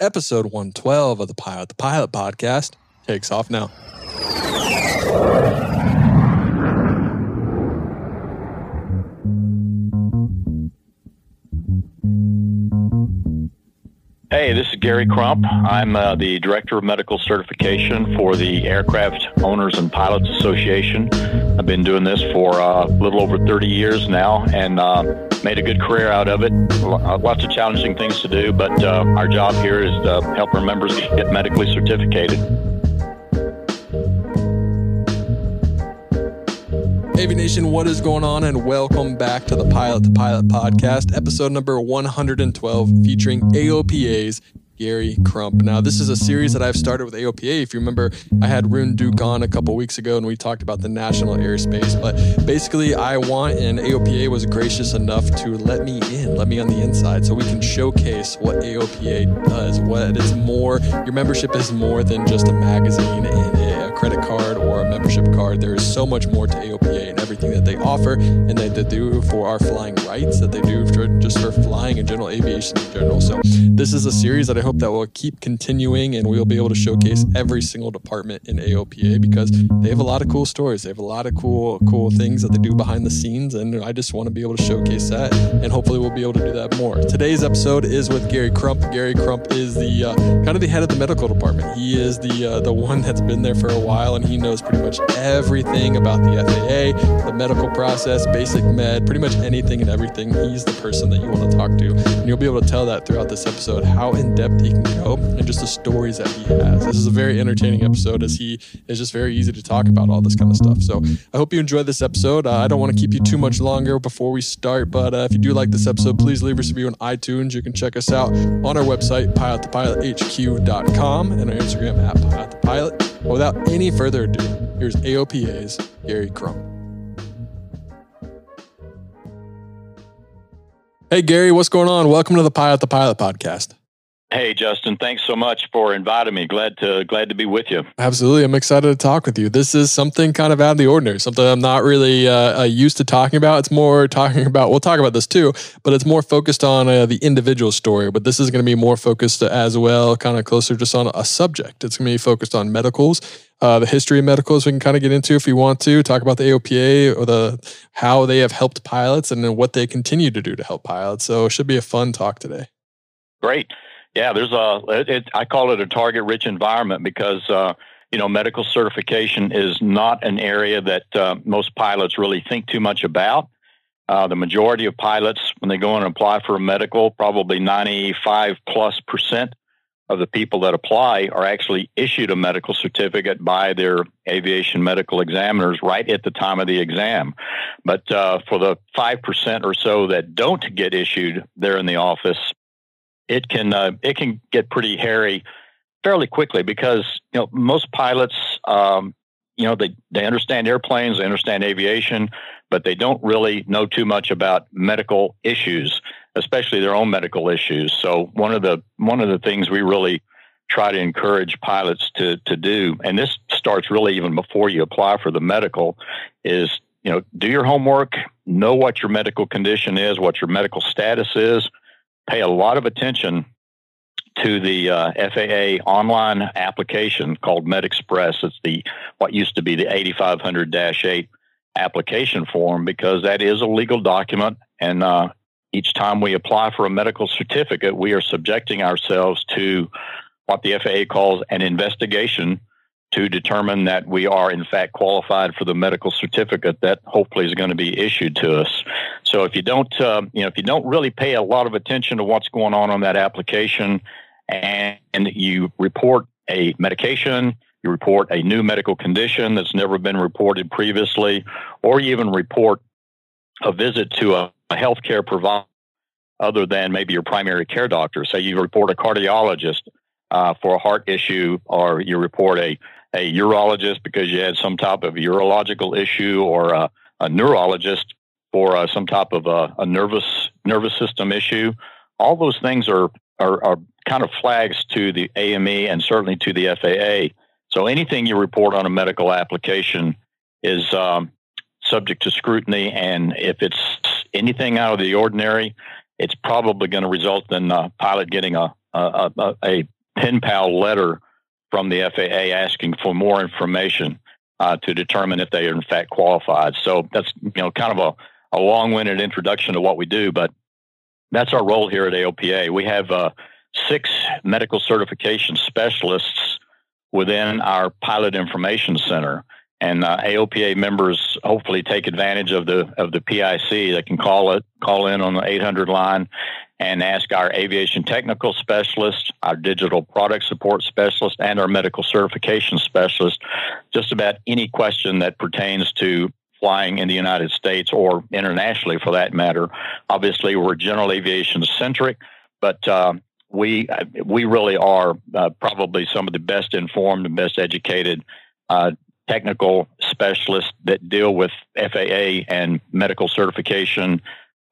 episode 112 of the Pilot to Pilot podcast takes off now. Hey, this is Gary Crump. I'm uh, the Director of Medical Certification for the Aircraft Owners and Pilots Association. I've been doing this for uh, a little over 30 years now and uh, made a good career out of it. Lots of challenging things to do, but uh, our job here is to help our members get medically certificated. Aviation, what is going on? And welcome back to the Pilot to Pilot podcast, episode number 112, featuring AOPA's Gary Crump. Now, this is a series that I've started with AOPA. If you remember, I had Rune Duke on a couple weeks ago and we talked about the national airspace. But basically, I want, and AOPA was gracious enough to let me in, let me on the inside, so we can showcase what AOPA does. What it's more, your membership is more than just a magazine and a credit card or a membership card. There is so much more to AOPA and everything that they offer and that they do for our flying rights, that they do for, just for flying in general, aviation in general. So, this is a series that I hope that will keep continuing and we'll be able to showcase every single department in AOPA because they have a lot of cool stories. They have a lot of cool, cool things that they do behind the scenes. And I just want to be able to showcase that. And hopefully we'll be able to do that more. Today's episode is with Gary Crump. Gary Crump is the uh, kind of the head of the medical department. He is the, uh, the one that's been there for a while and he knows pretty much everything about the FAA, the medical process, basic med, pretty much anything and everything. He's the person that you want to talk to. And you'll be able to tell that throughout this episode how in depth he can go and just the stories that he has. This is a very entertaining episode as he is just very easy to talk about all this kind of stuff. So I hope you enjoyed this episode. Uh, I don't want to keep you too much longer before we start, but uh, if you do like this episode, please leave us a review on iTunes. You can check us out on our website, pilottopilothq.com, and our Instagram at pilotthepilot. Without any further ado, here's AOPA's Gary Crump. Hey, Gary, what's going on? Welcome to the Pilot to Pilot podcast. Hey Justin, thanks so much for inviting me. Glad to glad to be with you. Absolutely, I'm excited to talk with you. This is something kind of out of the ordinary, something I'm not really uh, uh, used to talking about. It's more talking about. We'll talk about this too, but it's more focused on uh, the individual story. But this is going to be more focused as well, kind of closer just on a subject. It's going to be focused on medicals, uh, the history of medicals. We can kind of get into if you want to talk about the AOPA or the how they have helped pilots and then what they continue to do to help pilots. So it should be a fun talk today. Great. Yeah, there's a. It, I call it a target-rich environment because uh, you know medical certification is not an area that uh, most pilots really think too much about. Uh, the majority of pilots, when they go in and apply for a medical, probably 95 plus percent of the people that apply are actually issued a medical certificate by their aviation medical examiners right at the time of the exam. But uh, for the 5% or so that don't get issued there in the office, it can uh, it can get pretty hairy fairly quickly because you know most pilots um, you know they they understand airplanes they understand aviation but they don't really know too much about medical issues especially their own medical issues. So one of the one of the things we really try to encourage pilots to to do and this starts really even before you apply for the medical is you know do your homework know what your medical condition is what your medical status is pay a lot of attention to the uh, FAA online application called MedExpress. It's the what used to be the 8500-8 application form because that is a legal document, and uh, each time we apply for a medical certificate, we are subjecting ourselves to what the FAA calls an investigation to determine that we are in fact qualified for the medical certificate that hopefully is going to be issued to us. So if you don't, uh, you know, if you don't really pay a lot of attention to what's going on on that application, and, and you report a medication, you report a new medical condition that's never been reported previously, or you even report a visit to a, a healthcare provider other than maybe your primary care doctor. Say you report a cardiologist uh, for a heart issue, or you report a a urologist because you had some type of urological issue, or a, a neurologist for uh, some type of a, a, nervous nervous system issue. All those things are, are, are kind of flags to the AME and certainly to the FAA. So anything you report on a medical application is um, subject to scrutiny, and if it's anything out of the ordinary, it's probably going to result in a pilot getting a, a, a, a pen pal letter from the FAA asking for more information uh, to determine if they are in fact qualified. So that's you know kind of a, a long-winded introduction to what we do, but that's our role here at AOPA. We have uh, six medical certification specialists within our pilot information center. And uh, AOPA members hopefully take advantage of the of the PIC. They can call it, call in on the 800 line, and ask our aviation technical specialist, our digital product support specialist, and our medical certification specialist just about any question that pertains to flying in the United States or internationally for that matter. Obviously, we're general aviation centric, but uh, we we really are uh, probably some of the best informed and best educated uh, technical specialists that deal with FAA and medical certification,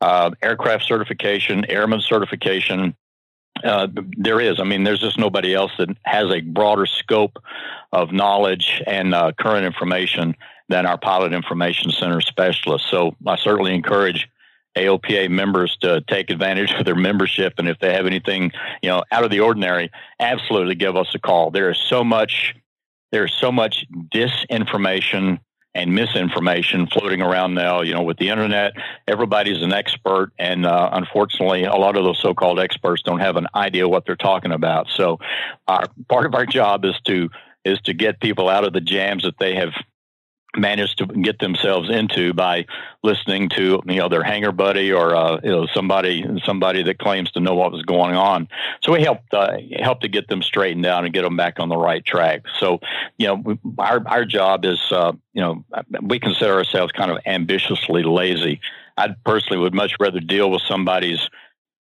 uh, aircraft certification, airman certification. Uh, there is. I mean, there's just nobody else that has a broader scope of knowledge and uh, current information than our pilot information center specialists. So I certainly encourage AOPA members to take advantage of their membership. And if they have anything, you know, out of the ordinary, absolutely give us a call. There is so much, there's so much disinformation and misinformation floating around now. You know, with the internet, everybody's an expert, and uh, unfortunately, a lot of those so-called experts don't have an idea what they're talking about. So, our part of our job is to is to get people out of the jams that they have managed to get themselves into by listening to you know their hangar buddy or uh, you know somebody somebody that claims to know what was going on. So we helped uh, help to get them straightened out and get them back on the right track. So you know our our job is uh, you know we consider ourselves kind of ambitiously lazy. I personally would much rather deal with somebody's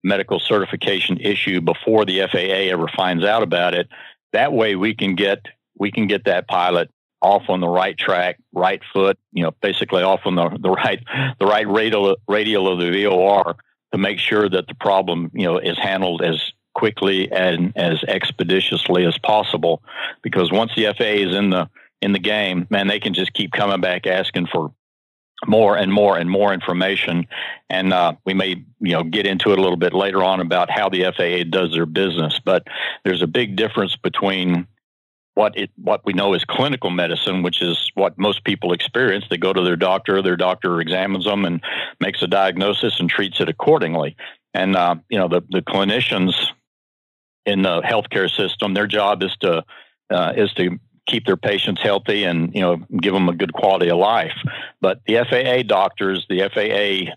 medical certification issue before the FAA ever finds out about it. That way we can get we can get that pilot off on the right track, right foot, you know, basically off on the, the right the right radial radial of the VOR to make sure that the problem, you know, is handled as quickly and as expeditiously as possible. Because once the FAA is in the in the game, man, they can just keep coming back asking for more and more and more information. And uh, we may, you know, get into it a little bit later on about how the FAA does their business. But there's a big difference between what it what we know is clinical medicine, which is what most people experience. They go to their doctor, their doctor examines them and makes a diagnosis and treats it accordingly. And uh, you know the the clinicians in the healthcare system, their job is to uh, is to keep their patients healthy and you know give them a good quality of life. But the FAA doctors, the FAA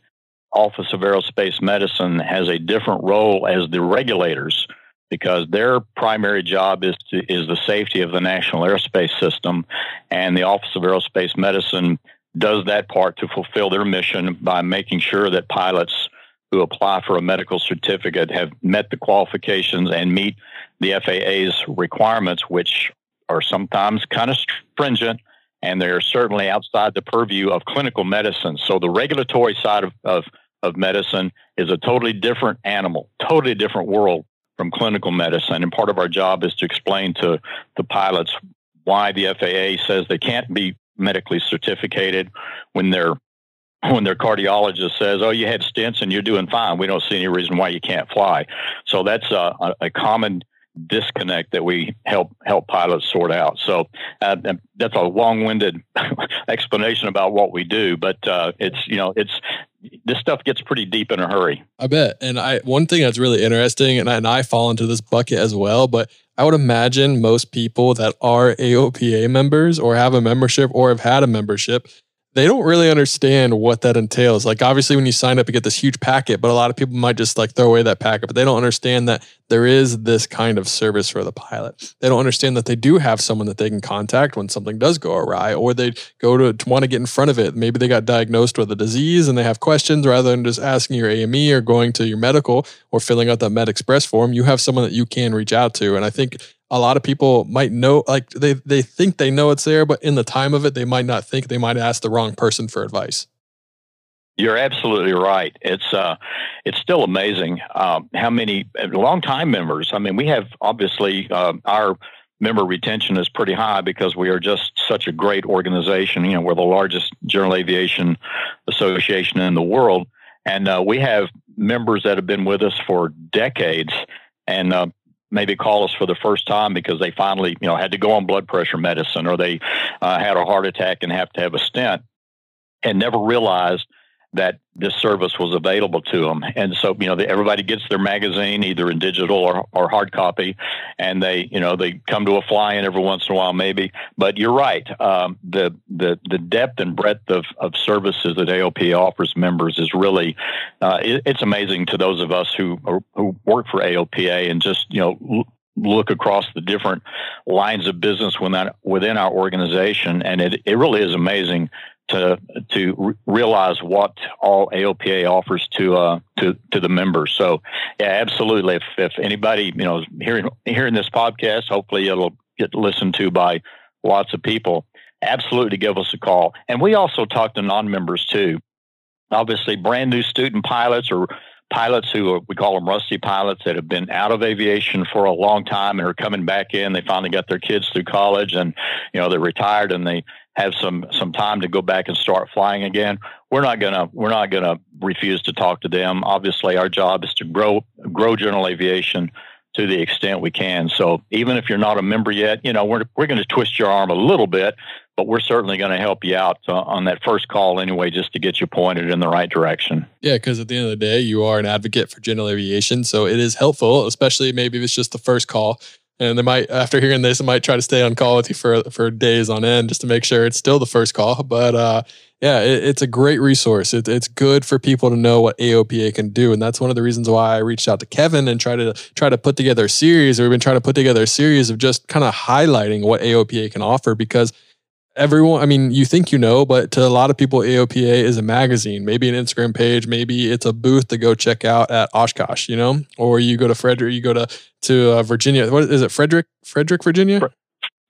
Office of Aerospace Medicine has a different role as the regulators because their primary job is to, is the safety of the national airspace system, and the Office of Aerospace Medicine does that part to fulfill their mission by making sure that pilots who apply for a medical certificate have met the qualifications and meet the FAA's requirements, which are sometimes kind of stringent and they're certainly outside the purview of clinical medicine. So the regulatory side of, of, of medicine is a totally different animal, totally different world from clinical medicine. And part of our job is to explain to the pilots why the FAA says they can't be medically certificated when their when their cardiologist says, "Oh, you had stents and you're doing fine. We don't see any reason why you can't fly." So that's a, a common disconnect that we help help pilots sort out. So uh, that's a long-winded explanation about what we do, but uh, it's you know it's this stuff gets pretty deep in a hurry. I bet. And I one thing that's really interesting, and I, and I fall into this bucket as well, but I would imagine most people that are AOPA members or have a membership or have had a membership they don't really understand what that entails. Like obviously when you sign up you get this huge packet, but a lot of people might just like throw away that packet, but they don't understand that there is this kind of service for the pilot. They don't understand that they do have someone that they can contact when something does go awry or they go to, to want to get in front of it. Maybe they got diagnosed with a disease and they have questions rather than just asking your AME or going to your medical or filling out that Med Express form. You have someone that you can reach out to. And I think a lot of people might know like they they think they know it's there but in the time of it they might not think they might ask the wrong person for advice. You're absolutely right. It's uh it's still amazing um, how many long time members. I mean we have obviously uh, our member retention is pretty high because we are just such a great organization. You know we're the largest general aviation association in the world. And uh, we have members that have been with us for decades. And uh, maybe call us for the first time because they finally, you know, had to go on blood pressure medicine or they uh, had a heart attack and have to have a stent and never realized that this service was available to them. And so, you know, the, everybody gets their magazine either in digital or, or hard copy, and they, you know, they come to a fly-in every once in a while, maybe. But you're right. Um, the the the depth and breadth of, of services that AOPA offers members is really, uh, it, it's amazing to those of us who who work for AOPA and just you know look across the different lines of business within within our organization, and it, it really is amazing to to re- realize what all AOPA offers to uh, to to the members. So, yeah, absolutely. If if anybody you know is hearing hearing this podcast, hopefully it'll get listened to by lots of people. Absolutely, give us a call. And we also talk to non-members too. Obviously, brand new student pilots or pilots who are, we call them rusty pilots that have been out of aviation for a long time and are coming back in. They finally got their kids through college and, you know, they're retired and they have some, some time to go back and start flying again. We're not going to, we're not to refuse to talk to them. Obviously our job is to grow, grow general aviation to the extent we can. So even if you're not a member yet, you know, we're, we're going to twist your arm a little bit, but we're certainly going to help you out uh, on that first call anyway, just to get you pointed in the right direction. Yeah, because at the end of the day, you are an advocate for general aviation, so it is helpful, especially maybe if it's just the first call. And they might, after hearing this, they might try to stay on call with you for for days on end just to make sure it's still the first call. But uh, yeah, it, it's a great resource. It, it's good for people to know what AOPA can do, and that's one of the reasons why I reached out to Kevin and try to try to put together a series. Or we've been trying to put together a series of just kind of highlighting what AOPA can offer because everyone, I mean, you think you know, but to a lot of people, AOPA is a magazine, maybe an Instagram page, maybe it's a booth to go check out at Oshkosh, you know, or you go to Frederick, you go to to uh, Virginia. What is it, Frederick, Frederick, Virginia?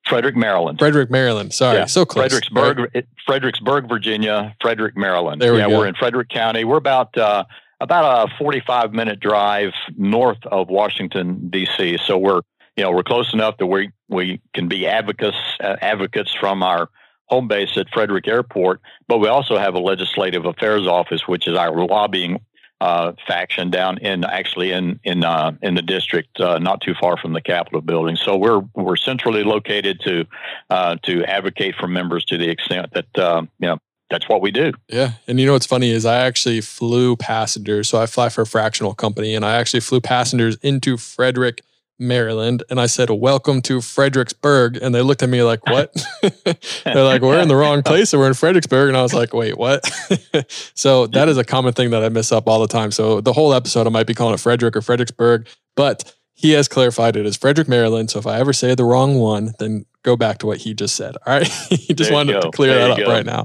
Frederick, Maryland. Frederick, Maryland. Sorry, yeah. so close. Fredericksburg, right? Fredericksburg, Virginia. Frederick, Maryland. There we yeah, go. we're in Frederick County. We're about uh, about a forty-five minute drive north of Washington D.C. So we're you know we're close enough that we we can be advocates uh, advocates from our home base at Frederick Airport, but we also have a legislative affairs office, which is our lobbying uh, faction down in actually in in uh, in the district, uh, not too far from the Capitol building. So we're we're centrally located to uh, to advocate for members to the extent that uh, you know that's what we do. Yeah. And you know what's funny is I actually flew passengers. So I fly for a fractional company and I actually flew passengers into Frederick, Maryland. And I said, Welcome to Fredericksburg. And they looked at me like, What? They're like, We're in the wrong place or we're in Fredericksburg. And I was like, Wait, what? so that is a common thing that I mess up all the time. So the whole episode, I might be calling it Frederick or Fredericksburg, but he has clarified it as Frederick, Maryland. So if I ever say the wrong one, then go back to what he just said. All right. he just wanted to clear there that up go. right now.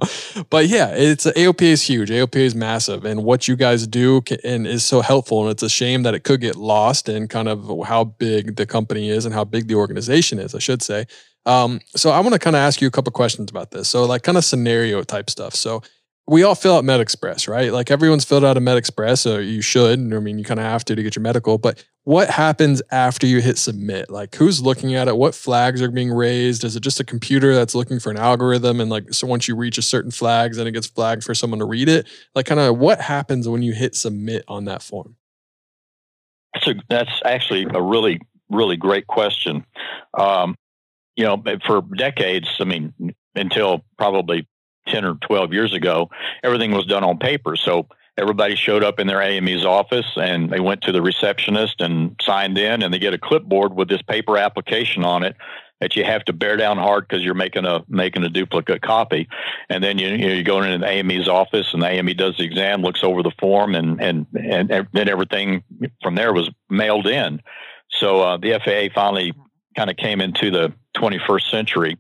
But yeah, it's AOPA is huge. AOPA is massive. And what you guys do can, and is so helpful. And it's a shame that it could get lost in kind of how big the company is and how big the organization is, I should say. Um, so I want to kind of ask you a couple questions about this. So like kind of scenario type stuff. So we all fill out MedExpress, right? Like everyone's filled out a MedExpress, so you should. I mean, you kind of have to to get your medical. But what happens after you hit submit? Like, who's looking at it? What flags are being raised? Is it just a computer that's looking for an algorithm? And like, so once you reach a certain flags, then it gets flagged for someone to read it. Like, kind of what happens when you hit submit on that form? A, that's actually a really really great question. Um, you know, for decades, I mean, until probably 10 or 12 years ago, everything was done on paper. So everybody showed up in their AME's office and they went to the receptionist and signed in and they get a clipboard with this paper application on it that you have to bear down hard because you're making a making a duplicate copy. And then you you, know, go into the AME's office and the AME does the exam, looks over the form and and and, then everything from there was mailed in. So uh, the FAA finally kind of came into the 21st century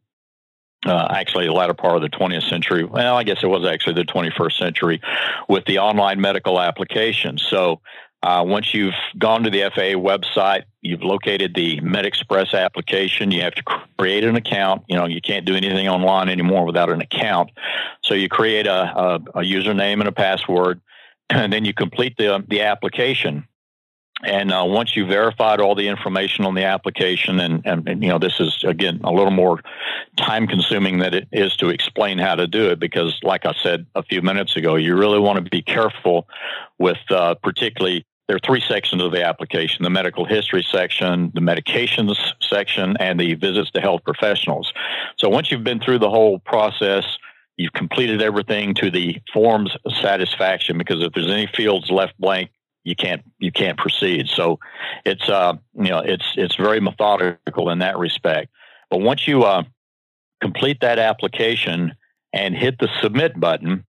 uh, actually the latter part of the 20th century. Well, I guess it was actually the 21st century with the online medical application. So uh, once you've gone to the FAA website, you've located the MedExpress application. You have to create an account. You know, you can't do anything online anymore without an account. So you create a, a, a username and a password, and then you complete the the application. And uh, once you've verified all the information on the application, and, and, and, you know this is again a little more time consuming than it is to explain how to do it, because like I said a few minutes ago, you really want to be careful with uh, particularly there are three sections of the application the medical history section, the medications section, and the visits to health professionals. So once you've been through the whole process, you've completed everything to the form's satisfaction because if there's any fields left blank, you can't you can't proceed. So it's uh you know it's it's very methodical in that respect. But once you uh, complete that application and hit the submit button,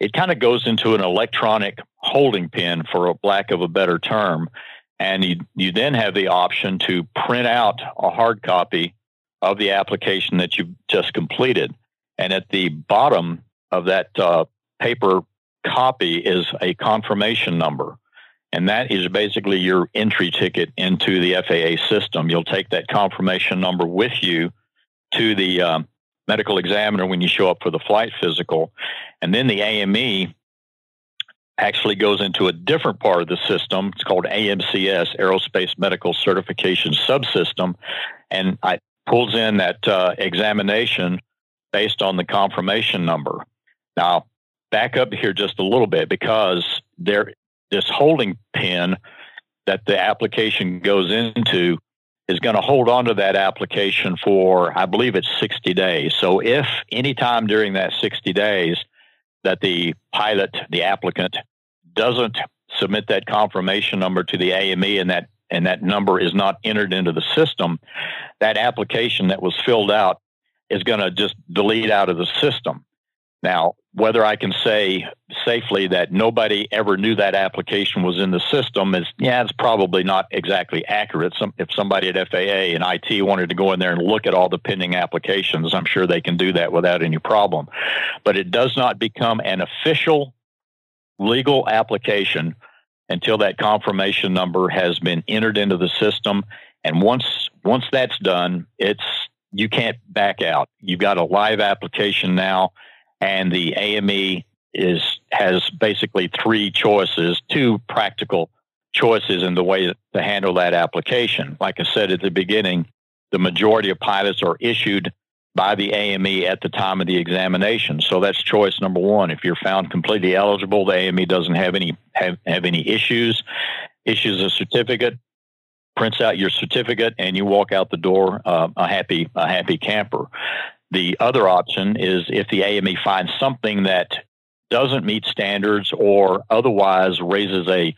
it kind of goes into an electronic holding pen, for lack of a better term. And you, you then have the option to print out a hard copy of the application that you've just completed. And at the bottom of that uh, paper copy is a confirmation number. And that is basically your entry ticket into the FAA system. You'll take that confirmation number with you to the um, medical examiner when you show up for the flight physical. And then the AME actually goes into a different part of the system. It's called AMCS, Aerospace Medical Certification Subsystem. And it pulls in that uh, examination based on the confirmation number. Now, back up here just a little bit because there this holding pen that the application goes into is going to hold on to that application for, I believe it's 60 days. So if anytime during that 60 days that the pilot, the applicant, doesn't submit that confirmation number to the AME and that and that number is not entered into the system, that application that was filled out is going to just delete out of the system. Now, whether I can say safely that nobody ever knew that application was in the system is, yeah, it's probably not exactly accurate. Some, if somebody at FAA and IT wanted to go in there and look at all the pending applications, I'm sure they can do that without any problem. But it does not become an official legal application until that confirmation number has been entered into the system. And once once that's done, it's you can't back out. You've got a live application now and the AME is has basically three choices, two practical choices in the way to handle that application. Like I said at the beginning, the majority of pilots are issued by the AME at the time of the examination. So that's choice number one. If you're found completely eligible, the AME doesn't have any have, have any issues, issues a certificate, prints out your certificate, and you walk out the door uh, a happy a happy camper. The other option is if the AME finds something that doesn't meet standards or otherwise raises a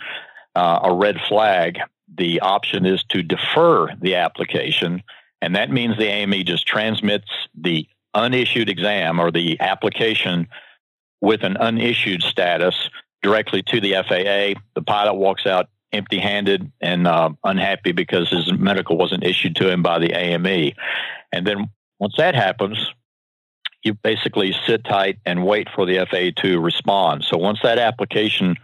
uh, a red flag, the option is to defer the application, and that means the AME just transmits the unissued exam or the application with an unissued status directly to the FAA. The pilot walks out empty-handed and uh, unhappy because his medical wasn't issued to him by the AME, and then once that happens, you basically sit tight and wait for the FAA to respond. So once that application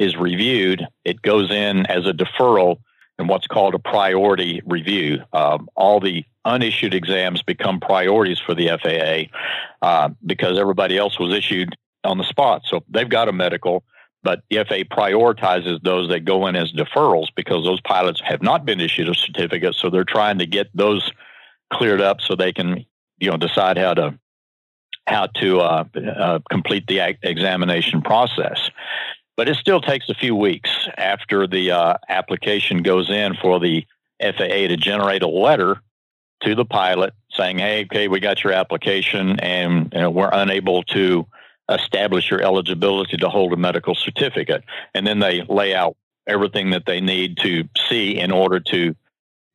is reviewed, it goes in as a deferral in what's called a priority review. Um, all the unissued exams become priorities for the FAA uh, because everybody else was issued on the spot. So they've got a medical, but the FAA prioritizes those that go in as deferrals because those pilots have not been issued a certificate. So they're trying to get those cleared up so they can you know decide how to how to uh, uh, complete the examination process. But it still takes a few weeks after the uh, application goes in for the FAA to generate a letter to the pilot saying, "Hey, okay, we got your application, and you know, we're unable to establish your eligibility to hold a medical certificate." And then they lay out everything that they need to see in order to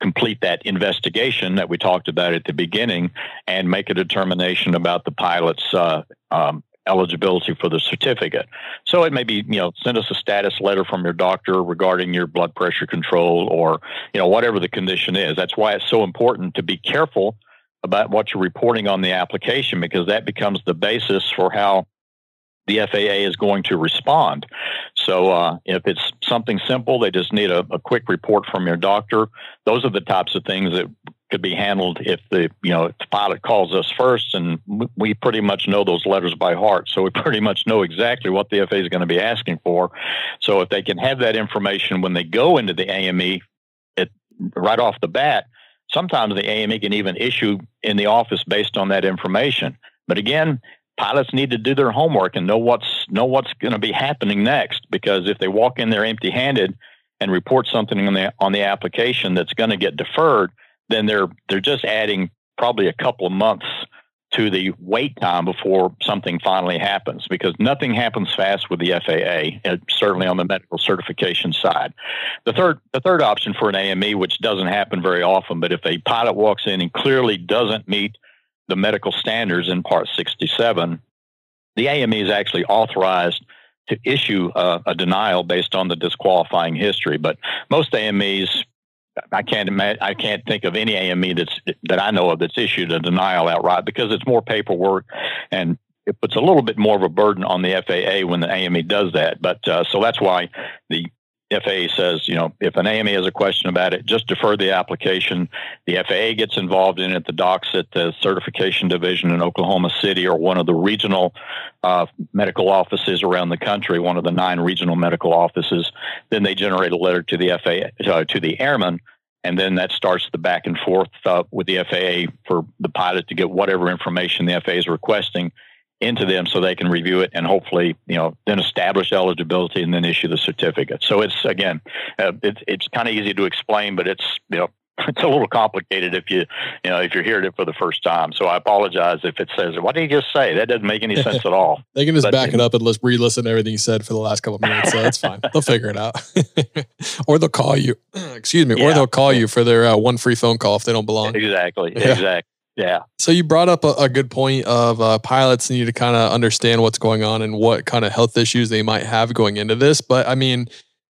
complete that investigation that we talked about at the beginning and make a determination about the pilot's uh, um, eligibility for the certificate. So it may be, you know, send us a status letter from your doctor regarding your blood pressure control or, you know, whatever the condition is. That's why it's so important to be careful about what you're reporting on the application because that becomes the basis for how the FAA is going to respond. So uh, if it's something simple, they just need a, a, quick report from your doctor. Those are the types of things that could be handled if the you know the pilot calls us first, and we pretty much know those letters by heart. So we pretty much know exactly what the FAA is going to be asking for. So if they can have that information when they go into the AME, it, right off the bat, sometimes the AME can even issue in the office based on that information. But again, pilots need to do their homework and know what's know what's going to be happening next because if they walk in there empty-handed and report something on the on the application that's going to get deferred, then they're they're just adding probably a couple of months to the wait time before something finally happens because nothing happens fast with the FAA, uh, certainly on the medical certification side. The third, the third option for an AME, which doesn't happen very often, but if a pilot walks in and clearly doesn't meet the medical standards in Part 67, the AME is actually authorized to issue a, a denial based on the disqualifying history. But most AMEs I can't I can't think of any AME that's that I know of that's issued a denial outright because it's more paperwork and it puts a little bit more of a burden on the FAA when the AME does that. But uh, so that's why the FAA says, you know, if an AME has a question about it, just defer the application. The FAA gets involved in it. The docs at the certification division in Oklahoma City or one of the regional uh, medical offices around the country, one of the nine regional medical offices. Then they generate a letter to the FAA, uh, to the airman, and then that starts the back and forth uh, with the FAA for the pilot to get whatever information the FAA is requesting into them so they can review it and hopefully you know then establish eligibility and then issue the certificate. So it's again uh, it's it's kind of easy to explain but it's you know it's a little complicated if you you know if you're hearing it for the first time. So i apologize if it says what did you just say? That doesn't make any sense at all. They can just but, back it up and let's re-listen to everything you said for the last couple of minutes so that's fine. They'll figure it out. Or they'll call you. Excuse me. Yeah. or they'll call you for their uh, one free phone call if they don't belong. Exactly. Yeah. exactly yeah. So you brought up a, a good point of uh, pilots need to kind of understand what's going on and what kind of health issues they might have going into this. But I mean,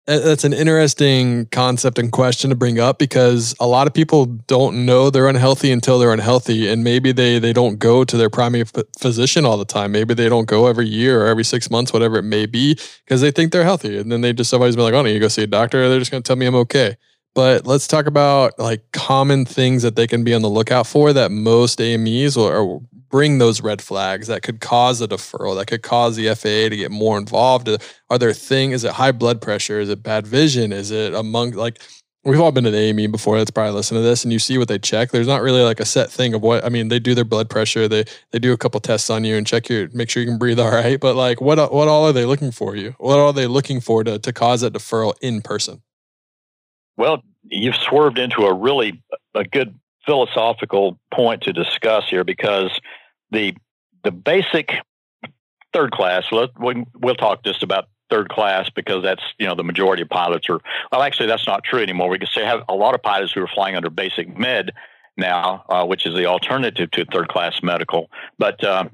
that's an interesting concept and question to bring up because a lot of people don't know they're unhealthy until they're unhealthy, and maybe they they don't go to their primary physician all the time. Maybe they don't go every year or every six months, whatever it may be, because they think they're healthy, and then they just somebody's been like, "Oh, no, you go see a doctor." They're just going to tell me I'm okay. But let's talk about like common things that they can be on the lookout for that most AMEs will, bring those red flags that could cause a deferral, that could cause the FAA to get more involved. Are there thing? Is it high blood pressure? Is it bad vision? Is it among like we've all been the AME before that's probably listened to this and you see what they check. There's not really like a set thing of what I mean, they do their blood pressure, they they do a couple tests on you and check your make sure you can breathe all right. But like what what all are they looking for you? What are they looking for to to cause that deferral in person? Well, you've swerved into a really a good philosophical point to discuss here because the the basic third class. Let, we'll talk just about third class because that's you know the majority of pilots are. Well, actually, that's not true anymore. We can say have a lot of pilots who are flying under basic med now, uh, which is the alternative to third class medical. But uh,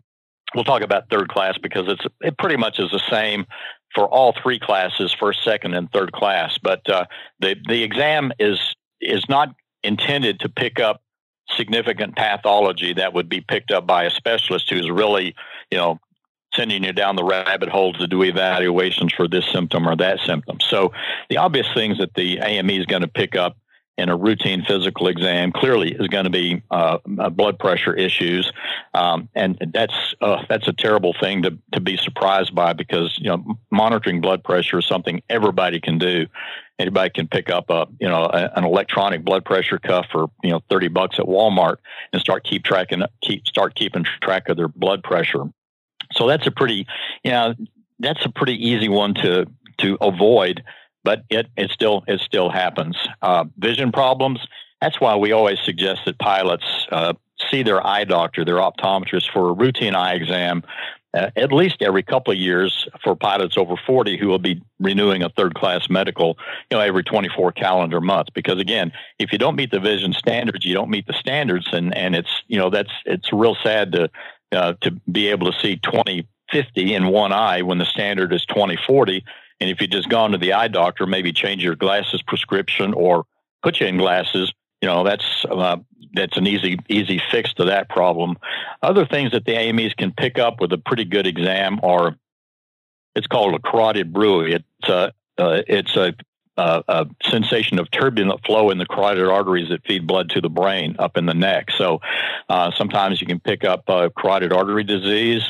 we'll talk about third class because it's it pretty much is the same for all three classes, first, second, and third class. But uh, the the exam is is not intended to pick up significant pathology that would be picked up by a specialist who's really, you know, sending you down the rabbit hole to do evaluations for this symptom or that symptom. So the obvious things that the AME is going to pick up in a routine physical exam clearly is going to be uh, blood pressure issues, um, and that's uh, that's a terrible thing to to be surprised by because you know monitoring blood pressure is something everybody can do. Anybody can pick up a you know a, an electronic blood pressure cuff for you know thirty bucks at Walmart and start keep tracking keep start keeping track of their blood pressure. So that's a pretty you know that's a pretty easy one to to avoid but it it still it still happens. Uh, vision problems. That's why we always suggest that pilots uh, see their eye doctor, their optometrist, for a routine eye exam. Uh, at least every couple of years for pilots over 40 who will be renewing a third class medical, you know, every 24 calendar months. Because again, if you don't meet the vision standards, you don't meet the standards. And, and it's, you know, that's, it's real sad to, uh, to be able to see 2050 in one eye when the standard is 2040 and if you just gone to the eye doctor, maybe change your glasses prescription or put you in glasses, you know, that's uh, that's an easy easy fix to that problem. Other things that the AMEs can pick up with a pretty good exam are it's called a carotid bruit. It's a uh, it's a, a, a, sensation of turbulent flow in the carotid arteries that feed blood to the brain up in the neck. So uh, sometimes you can pick up uh, carotid artery disease.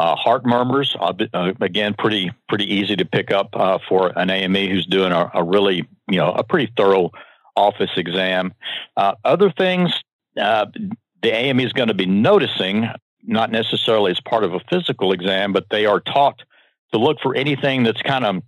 Uh, heart murmurs, uh, uh, again, pretty pretty easy to pick up uh, for an AME who's doing a, a, really, you know, a pretty thorough office exam. Uh, other things uh, the AME is going to be noticing, not necessarily as part of a physical exam, but they are taught to look for anything that's kind of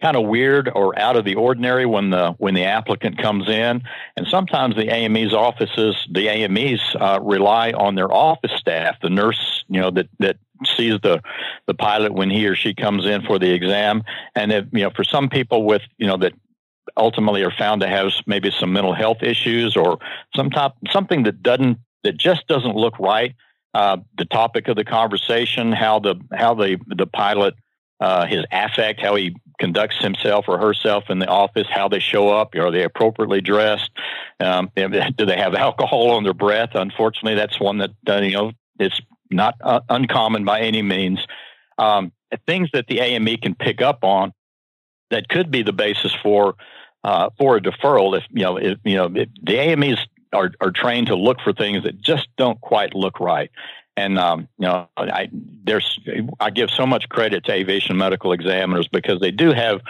kind of weird or out of the ordinary when the when the applicant comes in. And sometimes the AME's offices, the AMEs uh, rely on their office staff, the nurse, you know, that that sees the the pilot when he or she comes in for the exam. And if, you know, for some people with you know that ultimately are found to have maybe some mental health issues or some type something that doesn't that just doesn't look right. Uh, the topic of the conversation, how the how the the pilot uh, his affect, how he conducts himself or herself in the office, how they show up, are they appropriately dressed, um, do they have alcohol on their breath? Unfortunately, that's one that uh, you know it's not uh, uncommon by any means. Um, things that the AME can pick up on that could be the basis for uh, for a deferral. If you know, if you know, the AMEs are are trained to look for things that just don't quite look right. And um, you know, I there's I give so much credit to aviation medical examiners because they do have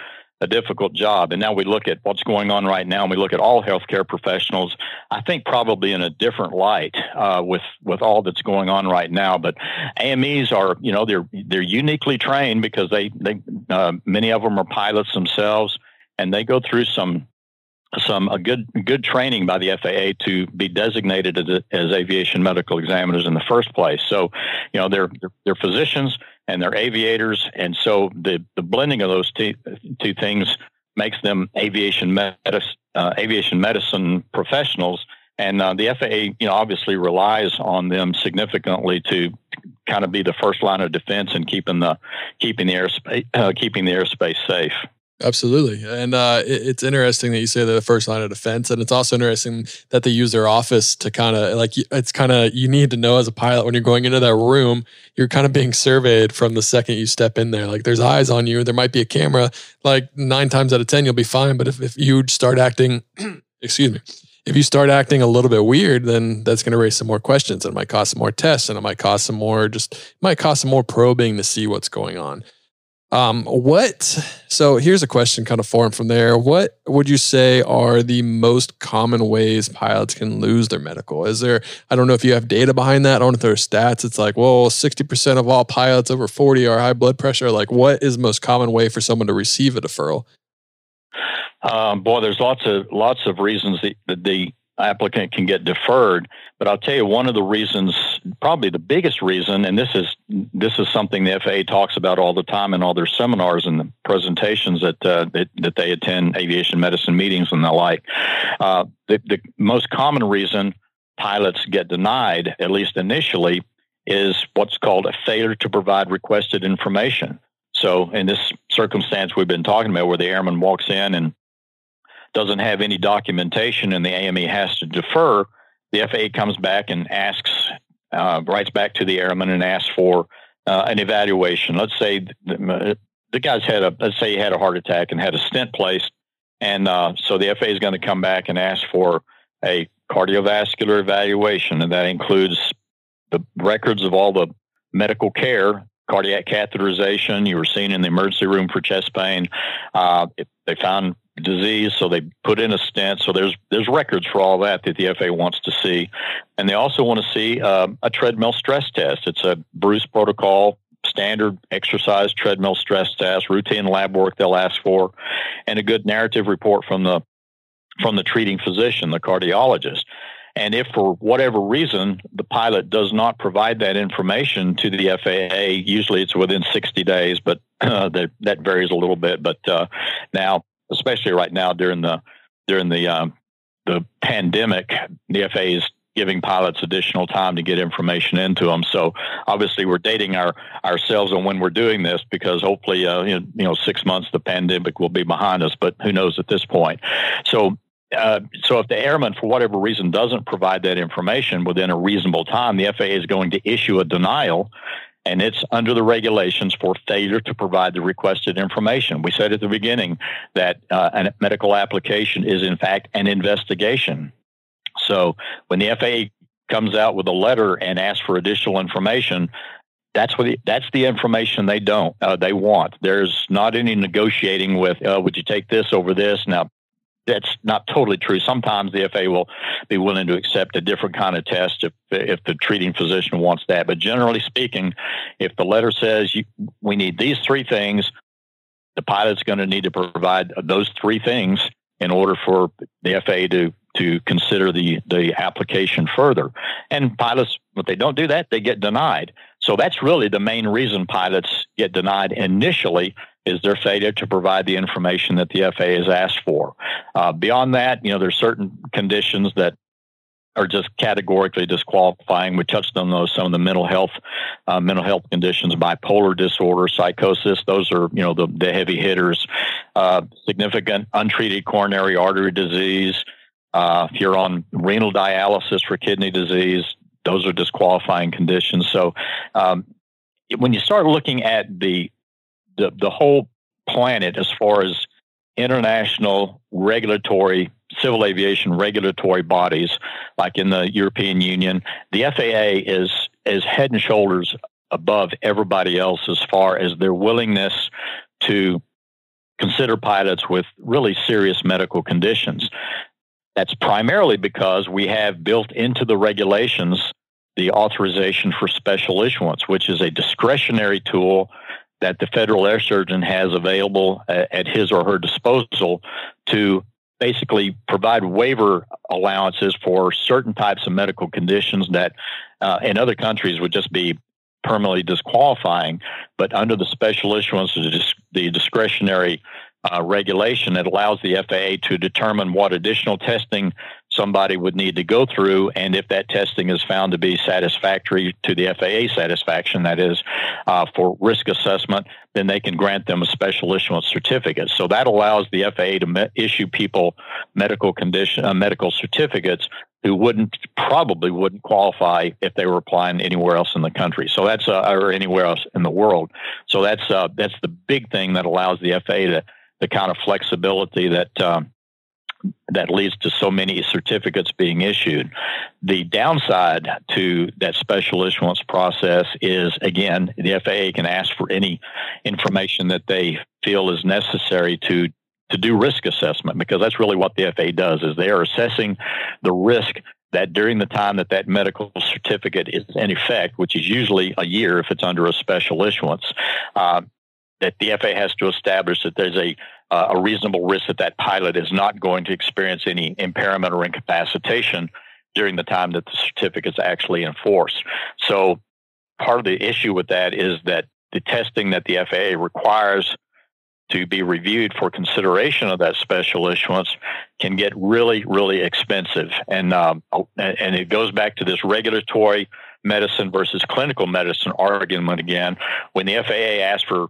a difficult job. And now we look at what's going on right now, and we look at all healthcare professionals. I think probably in a different light uh, with with all that's going on right now. But AMEs are, you know, they're they're uniquely trained because they they uh, many of them are pilots themselves, and they go through some some a good good training by the FAA to be designated as, as aviation medical examiners in the first place. So, you know, they're they're physicians and they're aviators, and so the the blending of those two, two things makes them aviation medicine uh, aviation medicine professionals. And uh, the FAA, you know, obviously relies on them significantly to kind of be the first line of defense and keeping the keeping the airspace uh, keeping the airspace safe. Absolutely. And uh, it, it's interesting that you say they're the first line of defense. And it's also interesting that they use their office to kind of like, it's kind of, you need to know as a pilot when you're going into that room, you're kind of being surveyed from the second you step in there. Like there's eyes on you, there might be a camera. Like nine times out of 10, you'll be fine. But if, if you start acting, excuse me, if you start acting a little bit weird, then that's going to raise some more questions. And it might cost some more tests and it might cost some more, just, might cost some more probing to see what's going on. Um, what? So here's a question, kind of formed from there. What would you say are the most common ways pilots can lose their medical? Is there? I don't know if you have data behind that. I don't know if there are stats. It's like, well, sixty percent of all pilots over forty are high blood pressure. Like, what is the most common way for someone to receive a deferral? Um, boy, there's lots of lots of reasons that the applicant can get deferred. But I'll tell you one of the reasons, probably the biggest reason, and this is this is something the FAA talks about all the time in all their seminars and the presentations that uh, that, that, they attend, aviation medicine meetings and the like. Uh, the, the most common reason pilots get denied, at least initially, is what's called a failure to provide requested information. So, in this circumstance we've been talking about, where the airman walks in and doesn't have any documentation and the AME has to defer, the FAA comes back and asks, uh, writes back to the airman and asks for uh, an evaluation. Let's say the, the, guy's had a, let's say he had a heart attack and had a stent placed. And uh, so the FAA is going to come back and ask for a cardiovascular evaluation, and that includes the records of all the medical care, cardiac catheterization. You were seen in the emergency room for chest pain. Uh, they found disease, so they put in a stent. So there's there's records for all that that the FAA wants to see, and they also want to see uh, a treadmill stress test. It's a Bruce protocol standard exercise treadmill stress test, routine lab work they'll ask for, and a good narrative report from the from the treating physician, the cardiologist. And if for whatever reason the pilot does not provide that information to the FAA, usually it's within 60 days, but uh, that, that varies a little bit. But uh, now especially right now during the during the um, the pandemic, the FAA is giving pilots additional time to get information into them. So obviously, we're dating our ourselves on when we're doing this because hopefully, uh, you, know, six months the pandemic will be behind us. But who knows at this point? So. Uh, so if the airman, for whatever reason, doesn't provide that information within a reasonable time, the FAA is going to issue a denial and it's under the regulations for failure to provide the requested information. We said at the beginning that uh, a medical application is, in fact, an investigation. So when the FAA comes out with a letter and asks for additional information, that's what the, that's the information they don't uh, they want. There's not any negotiating with. Uh, would you take this over this? Now that's not totally true. Sometimes the FAA will be willing to accept a different kind of test if if the treating physician wants that. But generally speaking, if the letter says you, we need these three things, the pilot's going to need to provide those three things in order for the FAA to to consider the the application further. And pilots, if they don't do that, they get denied. So that's really the main reason pilots get denied initially is their failure to provide the information that the FAA has asked for. Uh, beyond that, you know, there's certain conditions that are just categorically disqualifying. We touched on those some of the mental health uh, mental health conditions, bipolar disorder, psychosis. Those are you know the, the heavy hitters. Uh, significant untreated coronary artery disease. Uh, if you're on renal dialysis for kidney disease, those are disqualifying conditions. So um, when you start looking at the, the the whole planet as far as international regulatory civil aviation regulatory bodies, like in the European Union, the FAA is is head and shoulders above everybody else as far as their willingness to consider pilots with really serious medical conditions. That's primarily because we have built into the regulations the authorization for special issuance, which is a discretionary tool that the federal air surgeon has available at his or her disposal to basically provide waiver allowances for certain types of medical conditions that uh, in other countries would just be permanently disqualifying. But under the special issuance, the discretionary uh, regulation that allows the FAA to determine what additional testing somebody would need to go through, and if that testing is found to be satisfactory to the FAA satisfaction, that is, uh, for risk assessment, then they can grant them a special issuance certificate. So that allows the FAA to me- issue people medical condition uh, medical certificates who wouldn't probably wouldn't qualify if they were applying anywhere else in the country. So that's uh, or anywhere else in the world. So that's uh, that's the big thing that allows the FAA to the kind of flexibility that um, that leads to so many certificates being issued. The downside to that special issuance process is, again, the FAA can ask for any information that they feel is necessary to to do risk assessment because that's really what the FAA does is they are assessing the risk that during the time that that medical certificate is in effect, which is usually a year if it's under a special issuance, uh, that the FAA has to establish that there's a uh, a reasonable risk that that pilot is not going to experience any impairment or incapacitation during the time that the certificate is actually enforced. So part of the issue with that is that the testing that the FAA requires to be reviewed for consideration of that special issuance can get really, really expensive. And um, and it goes back to this regulatory medicine versus clinical medicine argument again. When the FAA asked for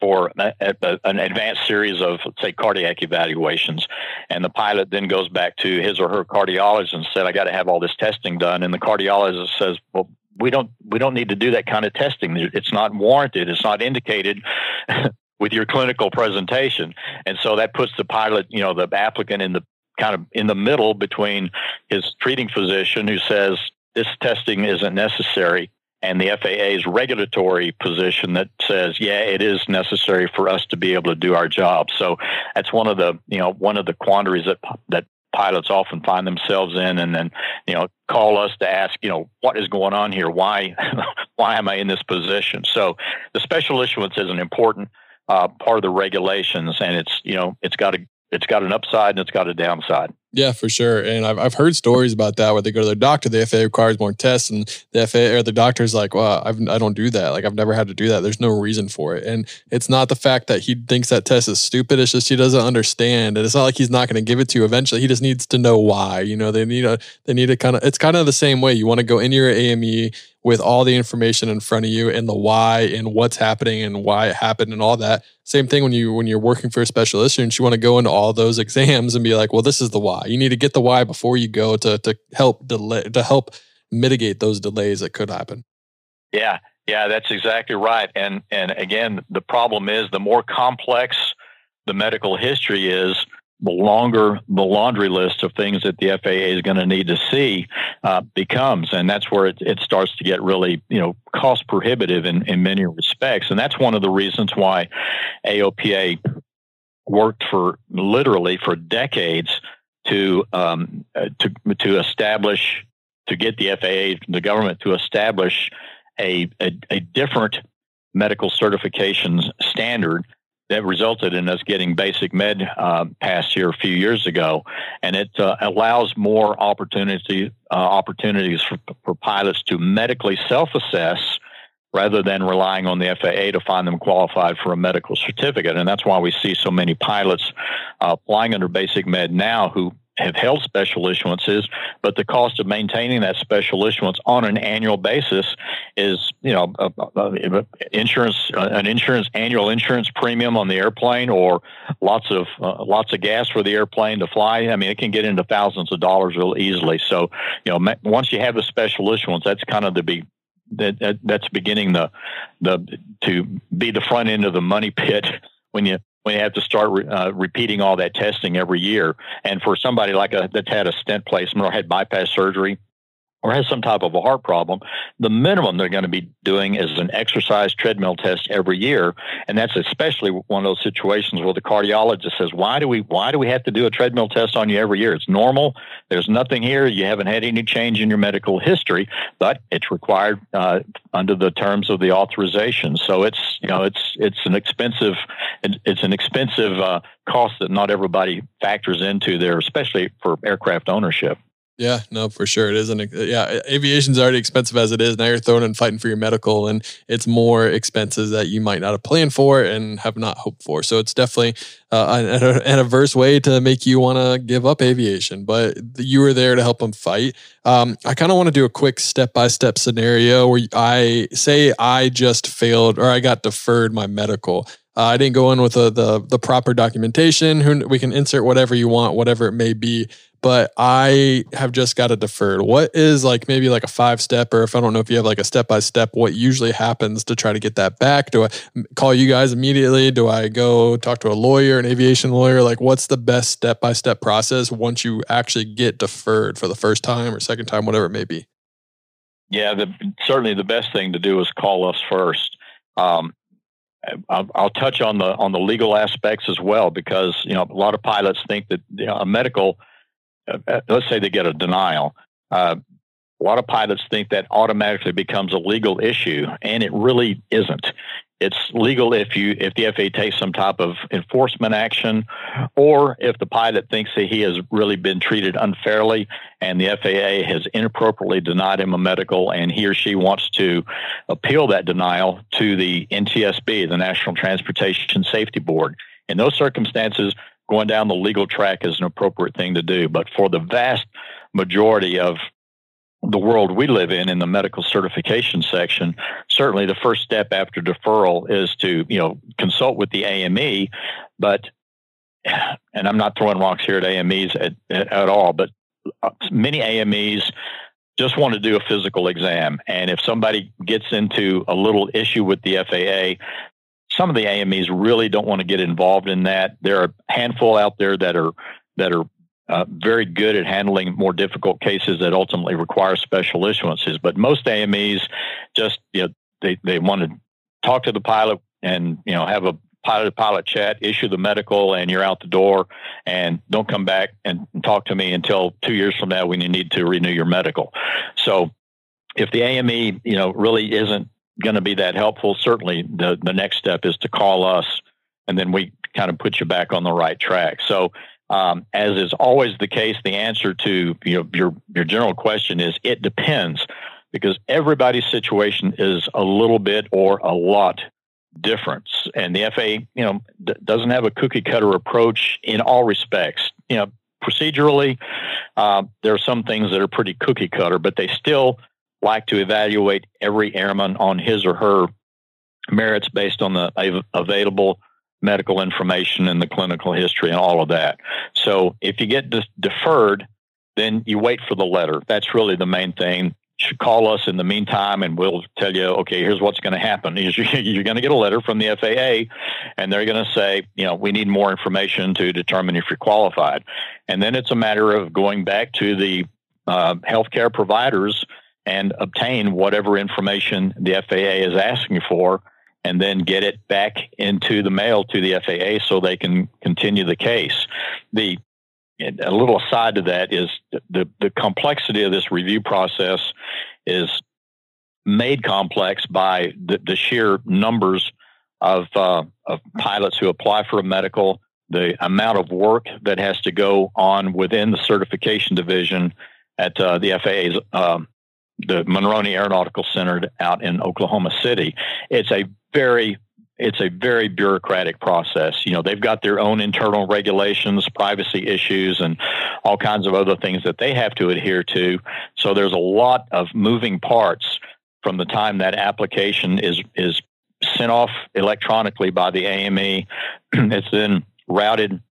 for an advanced series of, say, cardiac evaluations. And the pilot then goes back to his or her cardiologist and said, I got to have all this testing done. And the cardiologist says, well, we don't we don't need to do that kind of testing. It's not warranted. It's not indicated with your clinical presentation. And so that puts the pilot, you know, the applicant in the kind of in the middle between his treating physician who says this testing isn't necessary and the FAA's regulatory position that says, yeah, it is necessary for us to be able to do our job. So that's one of the, you know, one of the quandaries that that pilots often find themselves in and then you know call us to ask you know what is going on here why why am i in this position so the special issuance is an important uh, part of the regulations and it's you know it's got a it's got an upside and it's got a downside yeah, for sure. And I've, I've heard stories about that where they go to their doctor, the FAA requires more tests, and the FAA or the doctor's like, well, I've, I don't do that. Like, I've never had to do that. There's no reason for it. And it's not the fact that he thinks that test is stupid. It's just he doesn't understand. And it's not like he's not going to give it to you eventually. He just needs to know why. You know, they need a, they need to kind of, it's kind of the same way. You want to go into your AME with all the information in front of you and the why and what's happening and why it happened and all that. Same thing when you when you're working for a special issuance, you want to go into all those exams and be like, well, this is the why. You need to get the why before you go to to help delay to help mitigate those delays that could happen. Yeah, yeah, that's exactly right. And and again, the problem is the more complex the medical history is, the longer the laundry list of things that the FAA is going to need to see uh, becomes, and that's where it, it starts to get really, you know, cost prohibitive in, in many respects. And that's one of the reasons why AOPA worked for literally for decades to um, to to establish to get the FAA, the government, to establish a, a, a different medical certifications standard that resulted in us getting basic med uh, passed here a few years ago, and it uh, allows more opportunity uh, opportunities for, for pilots to medically self-assess rather than relying on the FAA to find them qualified for a medical certificate. And that's why we see so many pilots uh, flying under basic med now who have held special issuances, but the cost of maintaining that special issuance on an annual basis is, you know, a, a, a insurance, an insurance annual insurance premium on the airplane, or lots of uh, lots of gas for the airplane to fly. I mean, it can get into thousands of dollars real easily. So, you know, once you have the special issuance, that's kind of the big that, that that's beginning the the to be the front end of the money pit when you when you have to start re, uh, repeating all that testing every year. And for somebody like a, that's had a stent placement or had bypass surgery, or has some type of a heart problem, the minimum they're going to be doing is an exercise treadmill test every year, and that's especially one of those situations where the cardiologist says, "Why do we why do we have to do a treadmill test on you every year? It's normal. There's nothing here. You haven't had any change in your medical history, but it's required uh, under the terms of the authorization. So it's you know it's it's an expensive it's an expensive uh, cost that not everybody factors into there, especially for aircraft ownership." Yeah, no, for sure. It isn't. Yeah, aviation's already expensive as it is. Now you're throwing in fighting for your medical, and it's more expenses that you might not have planned for and have not hoped for. So it's definitely uh, an, an adverse way to make you want to give up aviation. But you were there to help them fight. Um, I kind of want to do a quick step by step scenario where I say I just failed or I got deferred my medical. Uh, I didn't go in with the, the the proper documentation. Who we can insert whatever you want, whatever it may be but I have just got it deferred. What is like maybe like a five step, or if I don't know if you have like a step by step, what usually happens to try to get that back? Do I call you guys immediately? Do I go talk to a lawyer, an aviation lawyer? Like, what's the best step by step process once you actually get deferred for the first time or second time, whatever it may be? Yeah, the, certainly the best thing to do is call us first. Um, I'll, touch on the on the legal aspects as well because you know a lot of pilots think that you know, a medical let's say they get a denial. Uh, a lot of pilots think that automatically becomes a legal issue, and it really isn't. It's legal if you if the FAA takes some type of enforcement action, or if the pilot thinks that he has really been treated unfairly, and the FAA has inappropriately denied him a medical, and he or she wants to appeal that denial to the NTSB, the National Transportation Safety Board. In those circumstances, going down the legal track is an appropriate thing to do. But for the vast majority of the world we live in, in the medical certification section, certainly the first step after deferral is to, you know, consult with the AME. But, and I'm not throwing rocks here at AMEs at, at, all, but uh, many AMEs just want to do a physical exam. And if somebody gets into a little issue with the FAA, some of the AMEs really don't want to get involved in that. There are a handful out there that are that are uh, very good at handling more difficult cases that ultimately require special issuances. But most AMEs just you know they they want to talk to the pilot and you know have a pilot pilot chat, issue the medical, and you're out the door. And don't come back and talk to me until two years from now when you need to renew your medical. So if the AME you know really isn't going to be that helpful, certainly the, the next step is to call us and then we kind of put you back on the right track. So, um, as is always the case, the answer to you know, your, your general question is it depends because everybody's situation is a little bit or a lot different. And the FAA, you know, d- doesn't have a cookie cutter approach in all respects. You know, procedurally, uh, there are some things that are pretty cookie cutter, but they still like to evaluate every airman on his or her merits based on the available medical information and the clinical history and all of that. So if you get deferred, then you wait for the letter. That's really the main thing. You should call us in the meantime and we'll tell you, okay, here's what's going to happen. You're going to get a letter from the FAA and they're going to say, you know, we need more information to determine if you're qualified. And then it's a matter of going back to the uh, healthcare providers and obtain whatever information the FAA is asking for and then get it back into the mail to the FAA so they can continue the case. The a little aside to that is the the complexity of this review process is made complex by the, the sheer numbers of, uh, of pilots who apply for a medical, the amount of work that has to go on within the certification division at uh, the FAA's um, the Monroney Aeronautical Center out in Oklahoma City. It's a very it's a very bureaucratic process. You know, they've got their own internal regulations, privacy issues, and all kinds of other things that they have to adhere to. So there's a lot of moving parts from the time that application is is sent off electronically by the AME. it's then routed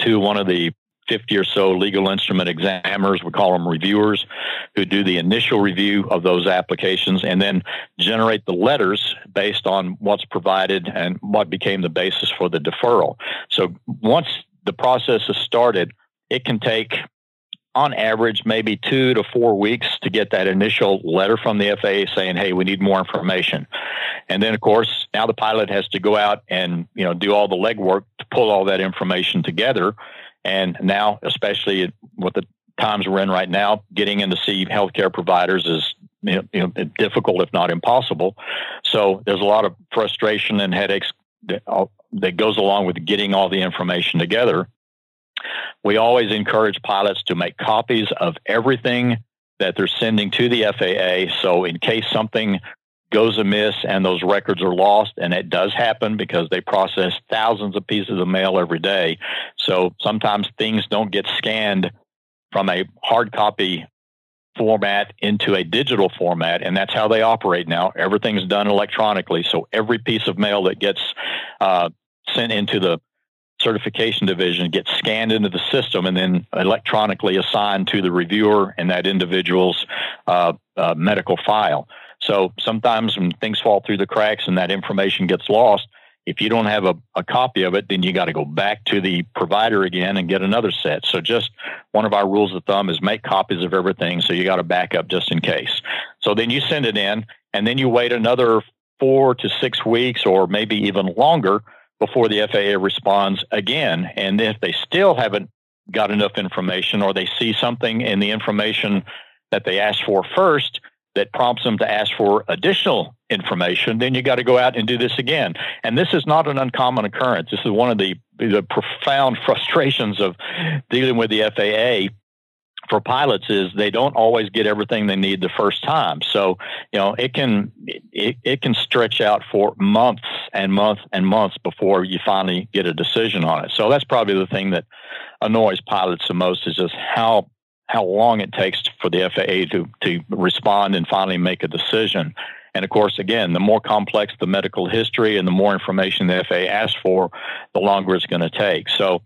to one of the 50 or so legal instrument examiners, we call them reviewers, who do the initial review of those applications and then generate the letters based on what's provided and what became the basis for the deferral. So once the process is started, it can take on average maybe two to four weeks to get that initial letter from the FAA saying, "Hey, we need more information." And then, of course, now the pilot has to go out and you know do all the legwork to pull all that information together and now, especially with the times we're in right now, getting in to see healthcare providers is you know, difficult, if not impossible. So there's a lot of frustration and headaches that, uh, that goes along with getting all the information together. We always encourage pilots to make copies of everything that they're sending to the FAA. So in case something goes amiss and those records are lost, and it does happen because they process thousands of pieces of mail every day. So sometimes things don't get scanned from a hard copy format into a digital format, and that's how they operate now. Everything's done electronically, so every piece of mail that gets uh, sent into the certification division gets scanned into the system and then electronically assigned to the reviewer and that individual's uh, uh, medical file. So sometimes when things fall through the cracks and that information gets lost, if you don't have a, a copy of it, then you got to go back to the provider again and get another set. So just one of our rules of thumb is make copies of everything. So you got to back up just in case. So then you send it in and then you wait another four to six weeks or maybe even longer before the FAA responds again. And if they still haven't got enough information or they see something in the information that they asked for first, that prompts them to ask for additional information, then you got to go out and do this again. And this is not an uncommon occurrence. This is one of the the profound frustrations of dealing with the FAA for pilots is they don't always get everything they need the first time. So, you know, it can it, it can stretch out for months and months and months before you finally get a decision on it. So that's probably the thing that annoys pilots the most is just how how long it takes for the FAA to, to respond and finally make a decision. And of course, again, the more complex the medical history and the more information the FAA asks for, the longer it's going to take. So,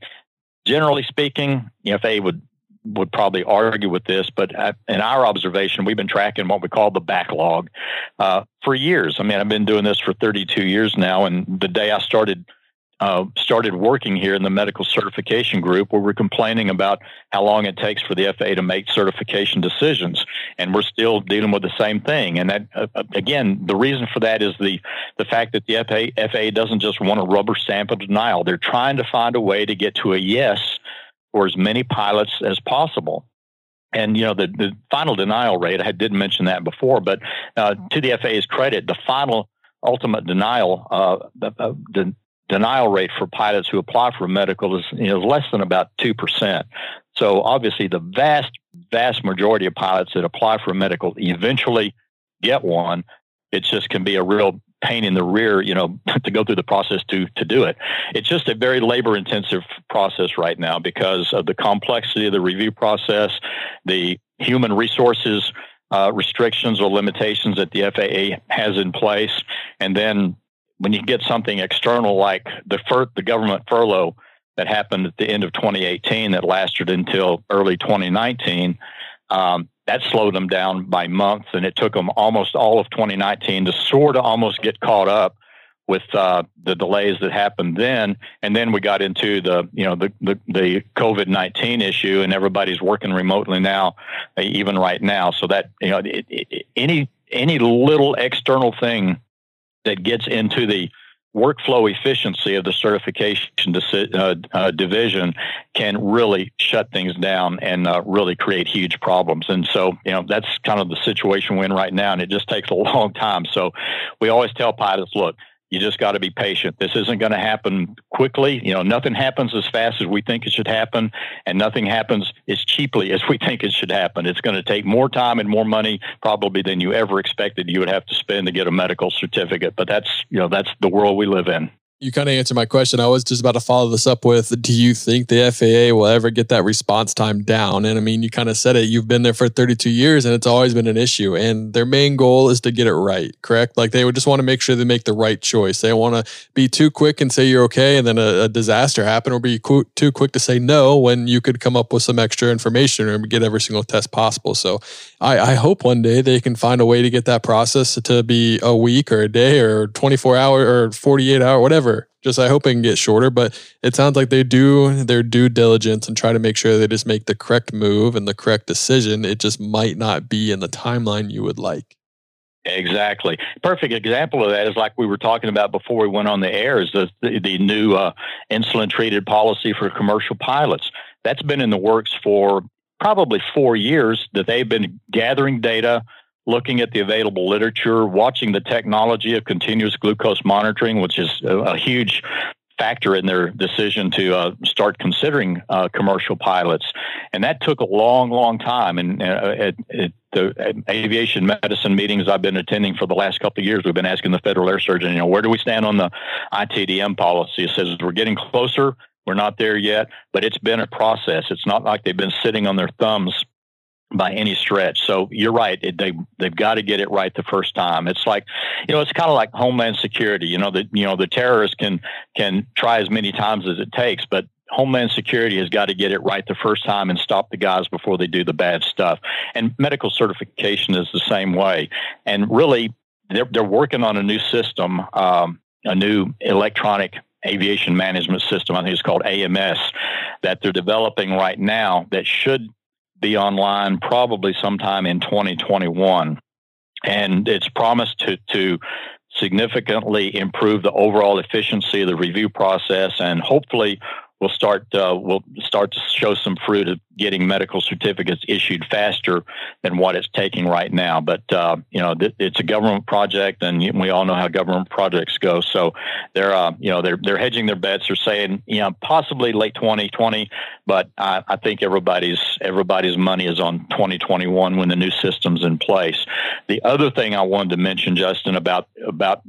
generally speaking, the FAA would would probably argue with this, but in our observation, we've been tracking what we call the backlog uh, for years. I mean, I've been doing this for 32 years now, and the day I started uh, started working here in the medical certification group where we're complaining about how long it takes for the FAA to make certification decisions. And we're still dealing with the same thing. And that, uh, uh again, the reason for that is the, the fact that the FAA, FAA doesn't just want a rubber stamp of denial. They're trying to find a way to get to a yes for as many pilots as possible. And you know the, the final denial rate. I didn't mention that before, but uh, to the FAA's credit, the final ultimate denial, uh, the, denial rate for pilots who apply for a medical is you know, less than about 2%. So obviously the vast, vast majority of pilots that apply for a medical eventually get one. It just can be a real pain in the rear, you know, to go through the process to to do it. It's just a very labor intensive process right now because of the complexity of the review process, the human resources uh, restrictions or limitations that the FAA has in place, and then when you get something external like the fur- the government furlough that happened at the end of 2018 that lasted until early 2019, um, that slowed them down by months, and it took them almost all of 2019 to sort of almost get caught up with uh, the delays that happened then. And then we got into the you know the the, the COVID 19 issue, and everybody's working remotely now, even right now. So that you know it, it, any any little external thing that gets into the workflow efficiency of the certification uh, uh, division can really shut things down and uh, really create huge problems. And so, you know, that's kind of the situation we're in right now, and it just takes a long time. So, we always tell pilots, look, you just got to be patient. This isn't going to happen quickly. You know, nothing happens as fast as we think it should happen, and nothing happens as cheaply as we think it should happen. It's going to take more time and more money probably than you ever expected you would have to spend to get a medical certificate. But that's, you know, that's the world we live in you kind of answered my question. I was just about to follow this up with Do you think the FAA will ever get that response time down? And I mean, you kind of said it. You've been there for 32 years and it's always been an issue. And their main goal is to get it right, correct? Like they would just want to make sure they make the right choice. They want to be too quick and say you're okay and then a, a disaster happen or be too quick to say no when you could come up with some extra information or get every single test possible. So I, I hope one day they can find a way to get that process to be a week or a day or 24 hour or 48 hour, whatever just I hope it can get shorter, but it sounds like they do their due diligence and try to make sure they just make the correct move and the correct decision. It just might not be in the timeline you would like. Exactly. Perfect example of that is like we were talking about before we went on the air is the, the, the new uh, insulin treated policy for commercial pilots. That's been in the works for probably four years that they've been gathering data, looking at the available literature, watching the technology of continuous glucose monitoring, which is a, a huge factor in their decision to uh, start considering uh, commercial pilots. And that took a long, long time. And uh, at, at, the aviation medicine meetings I've been attending for the last couple of years, we've been asking the federal air surgeon, you know, where do we stand on the ITDM policy? It says we're getting closer. We're not there yet, but it's been a process. It's not like they've been sitting on their thumbs by any stretch. So you're right. It, they they've got to get it right the first time. It's like, you know, it's kind of like Homeland Security. You know, that you know the terrorists can can try as many times as it takes, but Homeland Security has got to get it right the first time and stop the guys before they do the bad stuff. And medical certification is the same way. And really, they're they're working on a new system, um, a new electronic aviation management system. I think it's called AMS that they're developing right now that should be online probably sometime in 2021. And it's promised to, to significantly improve the overall efficiency of the review process and hopefully we'll start uh, we'll start to show some fruit of getting medical certificates issued faster than what it's taking right now. But uh, you know, th- it's a government project, and we all know how government projects go. So they're uh, you know they're they're hedging their bets. They're saying you know possibly late 2020, but I, I think everybody's everybody's money is on 2021 when the new system's in place. The other thing I wanted to mention, Justin, about about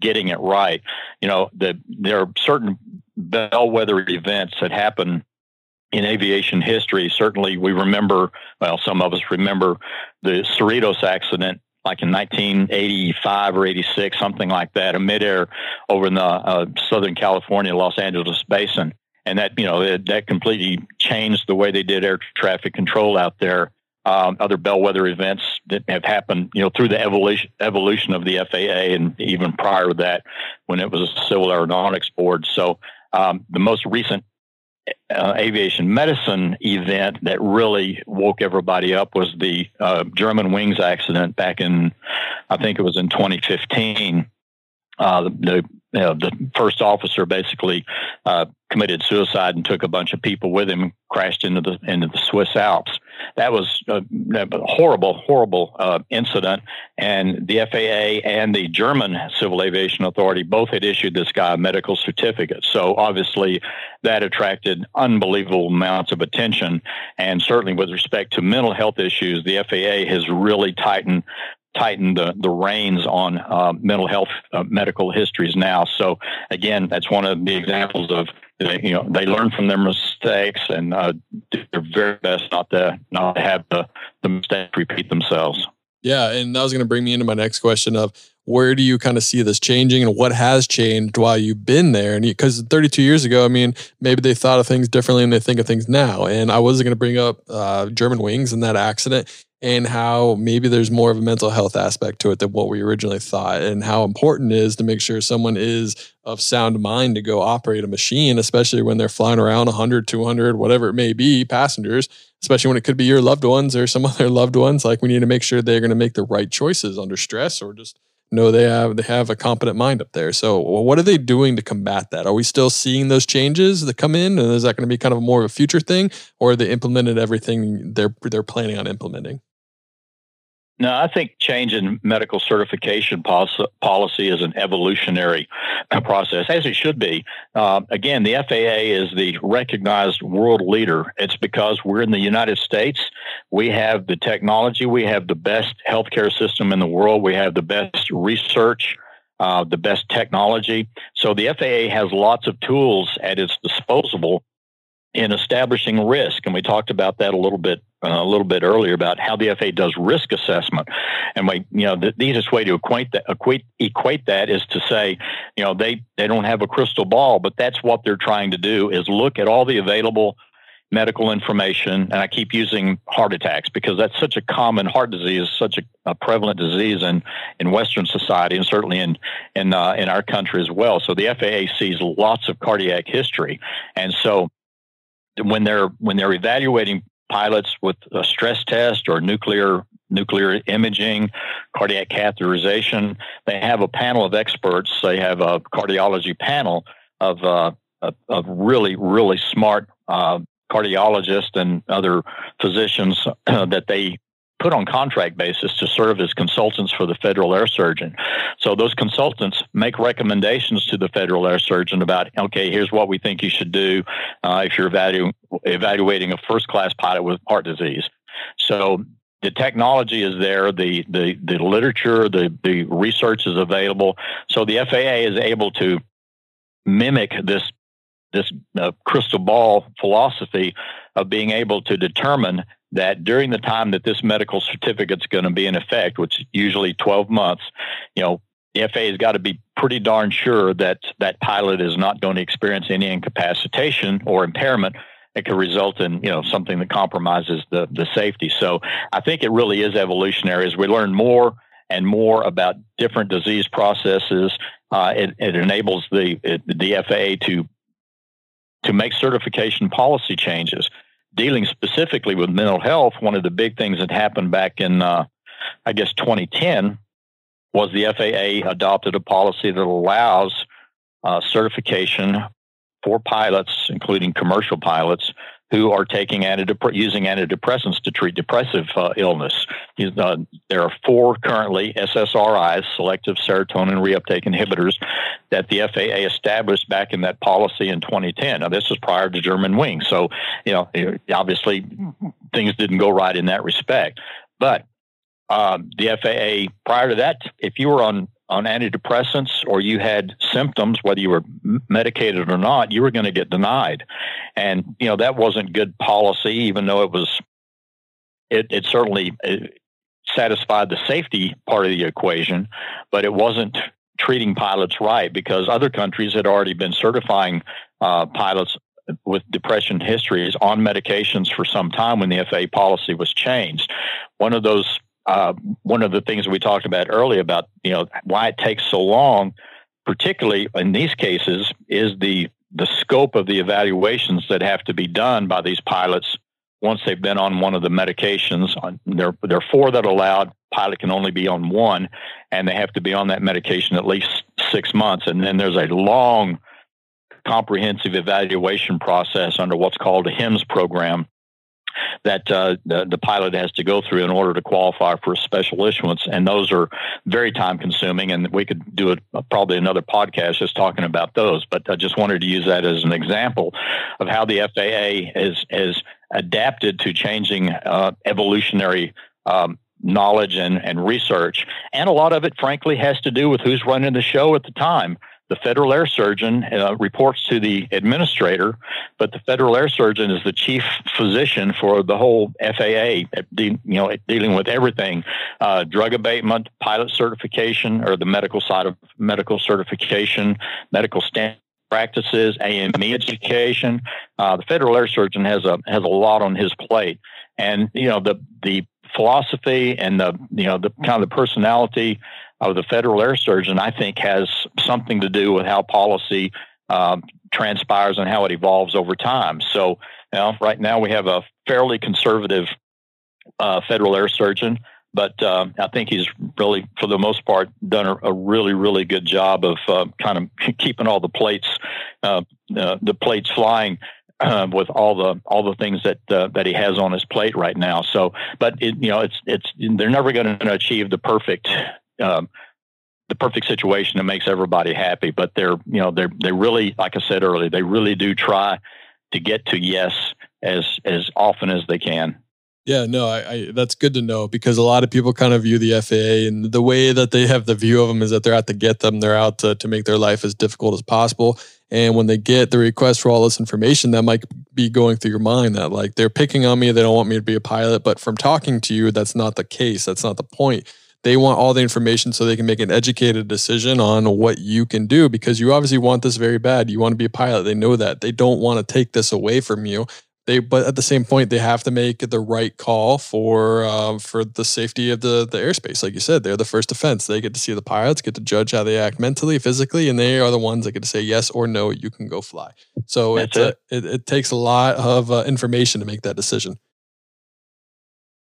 getting it right, you know, that there are certain bellwether events that happen in aviation history. Certainly, we remember, well, some of us remember the Cerritos accident like in 1985 or 86, something like that, a midair over in the uh, Southern California, Los Angeles basin. And that, you know, that completely changed the way they did air traffic control out there. Um, other bellwether events that have happened, you know, through the evolution evolution of the FAA, and even prior to that, when it was a Civil Aeronautics Board. So um, the most recent uh, aviation medicine event that really woke everybody up was the uh, Germanwings accident back in, I think it was in 2015. Uh, the, you know, the first officer basically uh, committed suicide and took a bunch of people with him, crashed into the into the Swiss Alps that was a, a horrible, horrible uh, incident. And the FAA and the German Civil Aviation Authority both had issued this guy a medical certificate. So obviously, that attracted unbelievable amounts of attention. And certainly, with respect to mental health issues, the FAA has really tightened tighten the, the reins on uh, mental health uh, medical histories now. So again, that's one of the examples of you know they learn from their mistakes and uh, do their very best not to not have the, the mistakes repeat themselves. Yeah, and that was going to bring me into my next question of where do you kind of see this changing and what has changed while you've been there? And because 32 years ago, I mean, maybe they thought of things differently and they think of things now. And I wasn't going to bring up uh, Germanwings and that accident and how maybe there's more of a mental health aspect to it than what we originally thought and how important it is to make sure someone is of sound mind to go operate a machine especially when they're flying around 100 200 whatever it may be passengers especially when it could be your loved ones or some other loved ones. Like we need to make sure they're going to make the right choices under stress or just know they have they have a competent mind up there. So what are they doing to combat that? Are we still seeing those changes that come in and is that going to be kind of more of a future thing or are they implemented everything they're they're planning on implementing No, I think change in medical certification policy is an evolutionary process, as it should be. Uh, again, the FAA is the recognized world leader. It's because we're in the United States. We have the technology. We have the best healthcare system in the world. We have the best research. Uh, the best technology. So the FAA has lots of tools at its disposal in establishing risk, and we talked about that a little bit uh, a little bit earlier about how the FAA does risk assessment, and we you know the, the easiest way to equate that equate equate that is to say you know they they don't have a crystal ball, but that's what they're trying to do is look at all the available medical information. And i keep using heart attacks because that's such a common heart disease such a, a prevalent disease in, in western society and certainly in in uh, in our country as well. So the faa sees lots of cardiac history. And so when they're when they're evaluating pilots with a stress test or nuclear nuclear imaging, cardiac catheterization, they have a panel of experts. They have a cardiology panel of uh, of, really really smart uh, cardiologists and other physicians that they put on contract basis to serve as consultants for the federal air surgeon. So those consultants make recommendations to the federal air surgeon about, okay, here's what we think you should do uh, if you're evalu- evaluating a first class pilot with heart disease. So the technology is there, the the the literature, the the research is available. So the FAA is able to mimic this this uh, crystal ball philosophy of being able to determine that during the time that this medical certificate is going to be in effect, which is usually 12 months, you know, the FAA has got to be pretty darn sure that that pilot is not going to experience any incapacitation or impairment that could result in you know something that compromises the the safety. So I think it really is evolutionary as we learn more and more about different disease processes. Uh, it, it, enables the it, the FAA to to make certification policy changes dealing specifically with mental health, one of the big things that happened back in, uh, I guess, 2010 was the FAA adopted a policy that allows uh, certification for pilots, including commercial pilots, who are taking antidep- using antidepressants to treat depressive uh, illness. There are four currently SSRIs, selective serotonin reuptake inhibitors, that the FAA established back in that policy in 2010. Now, this was prior to Germanwings, so you know obviously things didn't go right in that respect. But um, the FAA prior to that, if you were on on antidepressants or you had symptoms, whether you were medicated or not, you were going to get denied. And, you know, that wasn't good policy, even though it was, it, it certainly uh, satisfied the safety part of the equation, but it wasn't treating pilots right because other countries had already been certifying uh, pilots with depression histories on medications for some time when the FAA policy was changed. One of those uh, one of the things we talked about earlier about you know why it takes so long, particularly in these cases, is the the scope of the evaluations that have to be done by these pilots once they've been on one of the medications. There, there are four that are allowed. Pilot can only be on one, and they have to be on that medication at least six months. And then there's a long, comprehensive evaluation process under what's called a HIMS program that uh, the, the pilot has to go through in order to qualify for a special issuance. And those are very time consuming. And we could do it uh, probably another podcast just talking about those. But I just wanted to use that as an example of how the FAA is, is adapted to changing uh, evolutionary um, knowledge and, and research. And a lot of it, frankly, has to do with who's running the show at the time the federal air surgeon uh, reports to the administrator, but the federal air surgeon is the chief physician for the whole FAA, you know, dealing with everything, uh, drug abatement, pilot certification, or the medical side of medical certification, medical standard practices, AME education. Uh, the federal air surgeon has a has a lot on his plate, and you know the the philosophy and the you know the kind of the personality of the federal air surgeon, I think, has something to do with how policy uh, transpires and how it evolves over time. So, you know, right now we have a fairly conservative uh, federal air surgeon, but uh, I think he's really, for the most part, done a, a really, really good job of uh, kind of keeping all the plates, uh, uh, the plates flying uh, with all the all the things that uh, that he has on his plate right now. So, but it, you know, it's it's they're never going to achieve the perfect. Um, the perfect situation that makes everybody happy, but they're you know they're they really like I said earlier they really do try to get to yes as as often as they can. Yeah, no, I, I, that's good to know because a lot of people kind of view the FAA and the way that they have the view of them is that they're out to get them. They're out to, to make their life as difficult as possible. And when they get the request for all this information, that might be going through your mind that like they're picking on me. They don't want me to be a pilot. But from talking to you, that's not the case. That's not the point. They want all the information so they can make an educated decision on what you can do because you obviously want this very bad. You want to be a pilot. They know that. They don't want to take this away from you they but at the same point they have to make the right call for um, for the safety of the the airspace like you said they're the first defense they get to see the pilots get to judge how they act mentally physically and they are the ones that get to say yes or no you can go fly so it's it. A, it, it takes a lot of uh, information to make that decision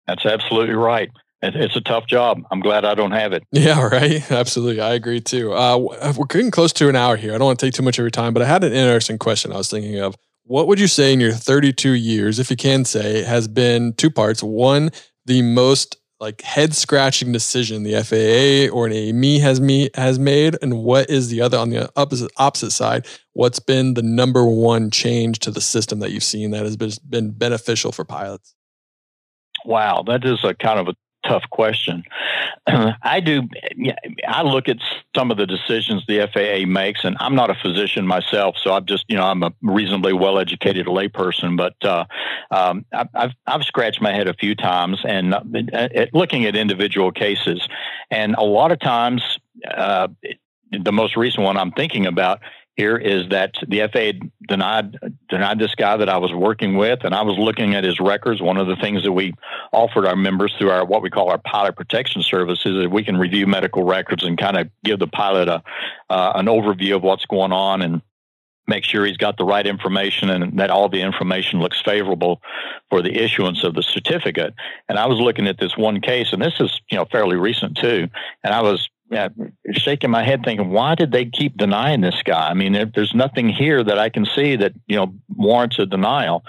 that's absolutely right it's a tough job. I'm glad I don't have it. Yeah, right. Absolutely. I agree too. Uh, we're getting close to an hour here. I don't want to take too much of your time, but I had an interesting question I was thinking of what would you say in your 32 years, if you can say, has been two parts? One, the most like head scratching decision the FAA or an AME has me has made, and what is the other on the opposite opposite side? What's been the number one change to the system that you've seen that has been, been beneficial for pilots? Wow, that is a kind of a tough question. I do. I look at some of the decisions the FAA makes, and I'm not a physician myself, so I'm just you know I'm a reasonably well educated layperson. But uh, um, I've I've scratched my head a few times and uh, looking at individual cases, and a lot of times. Uh, the most recent one I'm thinking about here is that the FAA denied denied this guy that I was working with, and I was looking at his records. One of the things that we offered our members through our what we call our pilot protection service is that we can review medical records and kind of give the pilot a uh, an overview of what's going on and make sure he's got the right information and that all the information looks favorable for the issuance of the certificate. And I was looking at this one case, and this is you know fairly recent too, and I was yeah, shaking my head thinking, why did they keep denying this guy? I mean, there's nothing here that I can see that, you know, warrants a denial.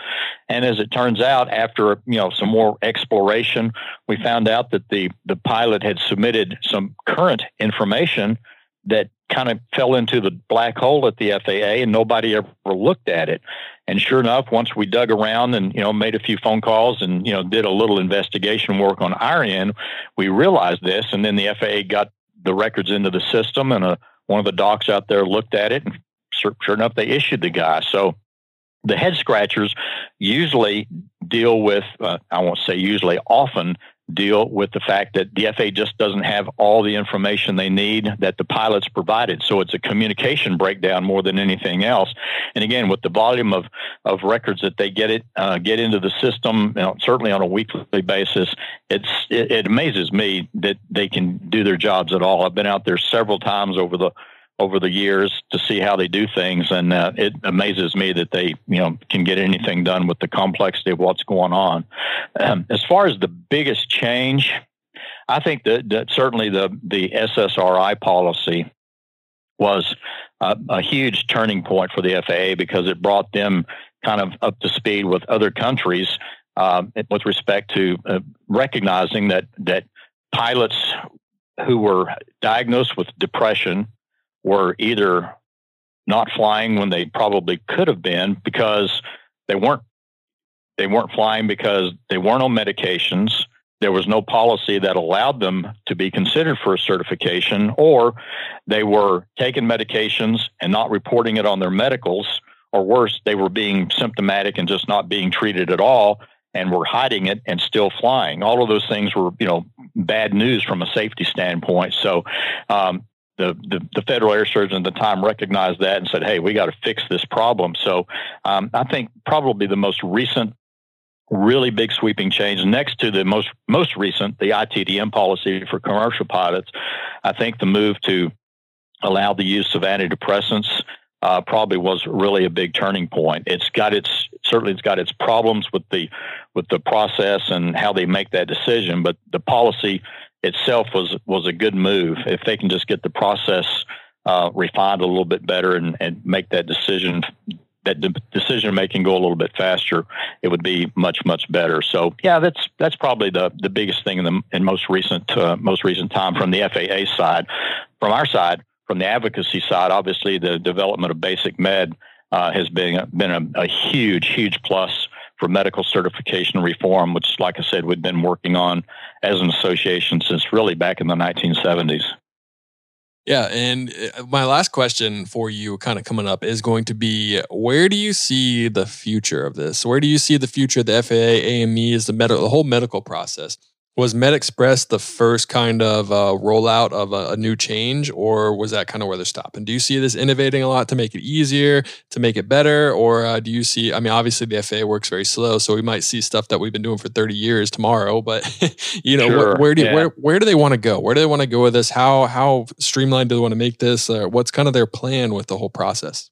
And as it turns out, after, you know, some more exploration, we found out that the, the pilot had submitted some current information that kind of fell into the black hole at the FAA and nobody ever looked at it. And sure enough, once we dug around and, you know, made a few phone calls and, you know, did a little investigation work on our end, we realized this. And then the FAA got the records into the system, and a, uh, one of the docs out there looked at it, and sure, sure enough, they issued the guy. So the head scratchers usually deal with, uh, I won't say usually, often deal with the fact that the FAA just doesn't have all the information they need that the pilots provided. So it's a communication breakdown more than anything else. And again, with the volume of, of records that they get it uh, get into the system, you know, certainly on a weekly basis, it's it, it amazes me that they can do their jobs at all. I've been out there several times over the over the years to see how they do things, and uh, it amazes me that they you know can get anything done with the complexity of what's going on. Um, as far as the biggest change, I think that, that certainly the the SSRI policy was a, a huge turning point for the FAA because it brought them kind of up to speed with other countries uh, with respect to uh, recognizing that that pilots who were diagnosed with depression were either not flying when they probably could have been because they weren't they weren't flying because they weren't on medications there was no policy that allowed them to be considered for a certification or they were taking medications and not reporting it on their medicals or worse they were being symptomatic and just not being treated at all and were hiding it and still flying. All of those things were you know bad news from a safety standpoint. So um, the, the, the, federal air surgeon at the time recognized that and said, "Hey, we got to fix this problem." So um, I think probably the most recent, really big sweeping change, next to the most most recent, the ITDM policy for commercial pilots, I think the move to allow the use of antidepressants uh, probably was really a big turning point. It's got its certainly it's got its problems with the with the process and how they make that decision, but the policy itself was was a good move. If they can just get the process uh, refined a little bit better and, and make that decision that de- decision making go a little bit faster, it would be much much better. So yeah, that's that's probably the the biggest thing in the in most recent uh, most recent time from the FAA side. From our side, from the advocacy side, obviously the development of basic med uh, has been been a, a huge huge plus for medical certification reform, which, like I said, we've been working on as an association since really back in the 1970s. Yeah. And uh, my last question for you, kind of coming up, is going to be where do you see the future of this? Where do you see the future of the FAA, AMEs, the, med- the whole medical process? Was MedExpress the first kind of uh, rollout of a, a, new change, or was that kind of where they're stopping? Do you see this innovating a lot to make it easier, to make it better, or uh, do you see? I mean, obviously the FAA works very slow, so we might see stuff that we've been doing for 30 years tomorrow. But you know, sure, where, where, do yeah. where where do they want to go? Where do they want to go with this? How how streamlined do they want to make this? Uh, what's kind of their plan with the whole process?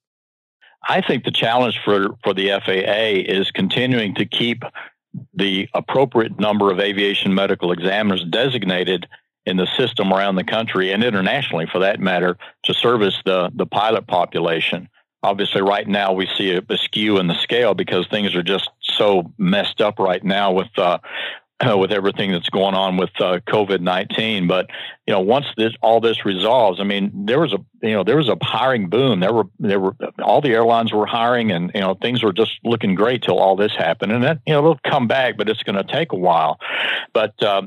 I think the challenge for for the FAA is continuing to keep the appropriate number of aviation medical examiners designated in the system around the country and internationally for that matter to service the, the pilot population. Obviously, right now we see a, a skew in the scale because things are just so messed up right now with uh, uh, with everything that's going on with uh, COVID nineteen. But you know, once this all this resolves, I mean, there was a you know there was a hiring boom. There were there were all the airlines were hiring, and you know things were just looking great till all this happened. And then you know it'll come back, but it's going to take a while. But uh,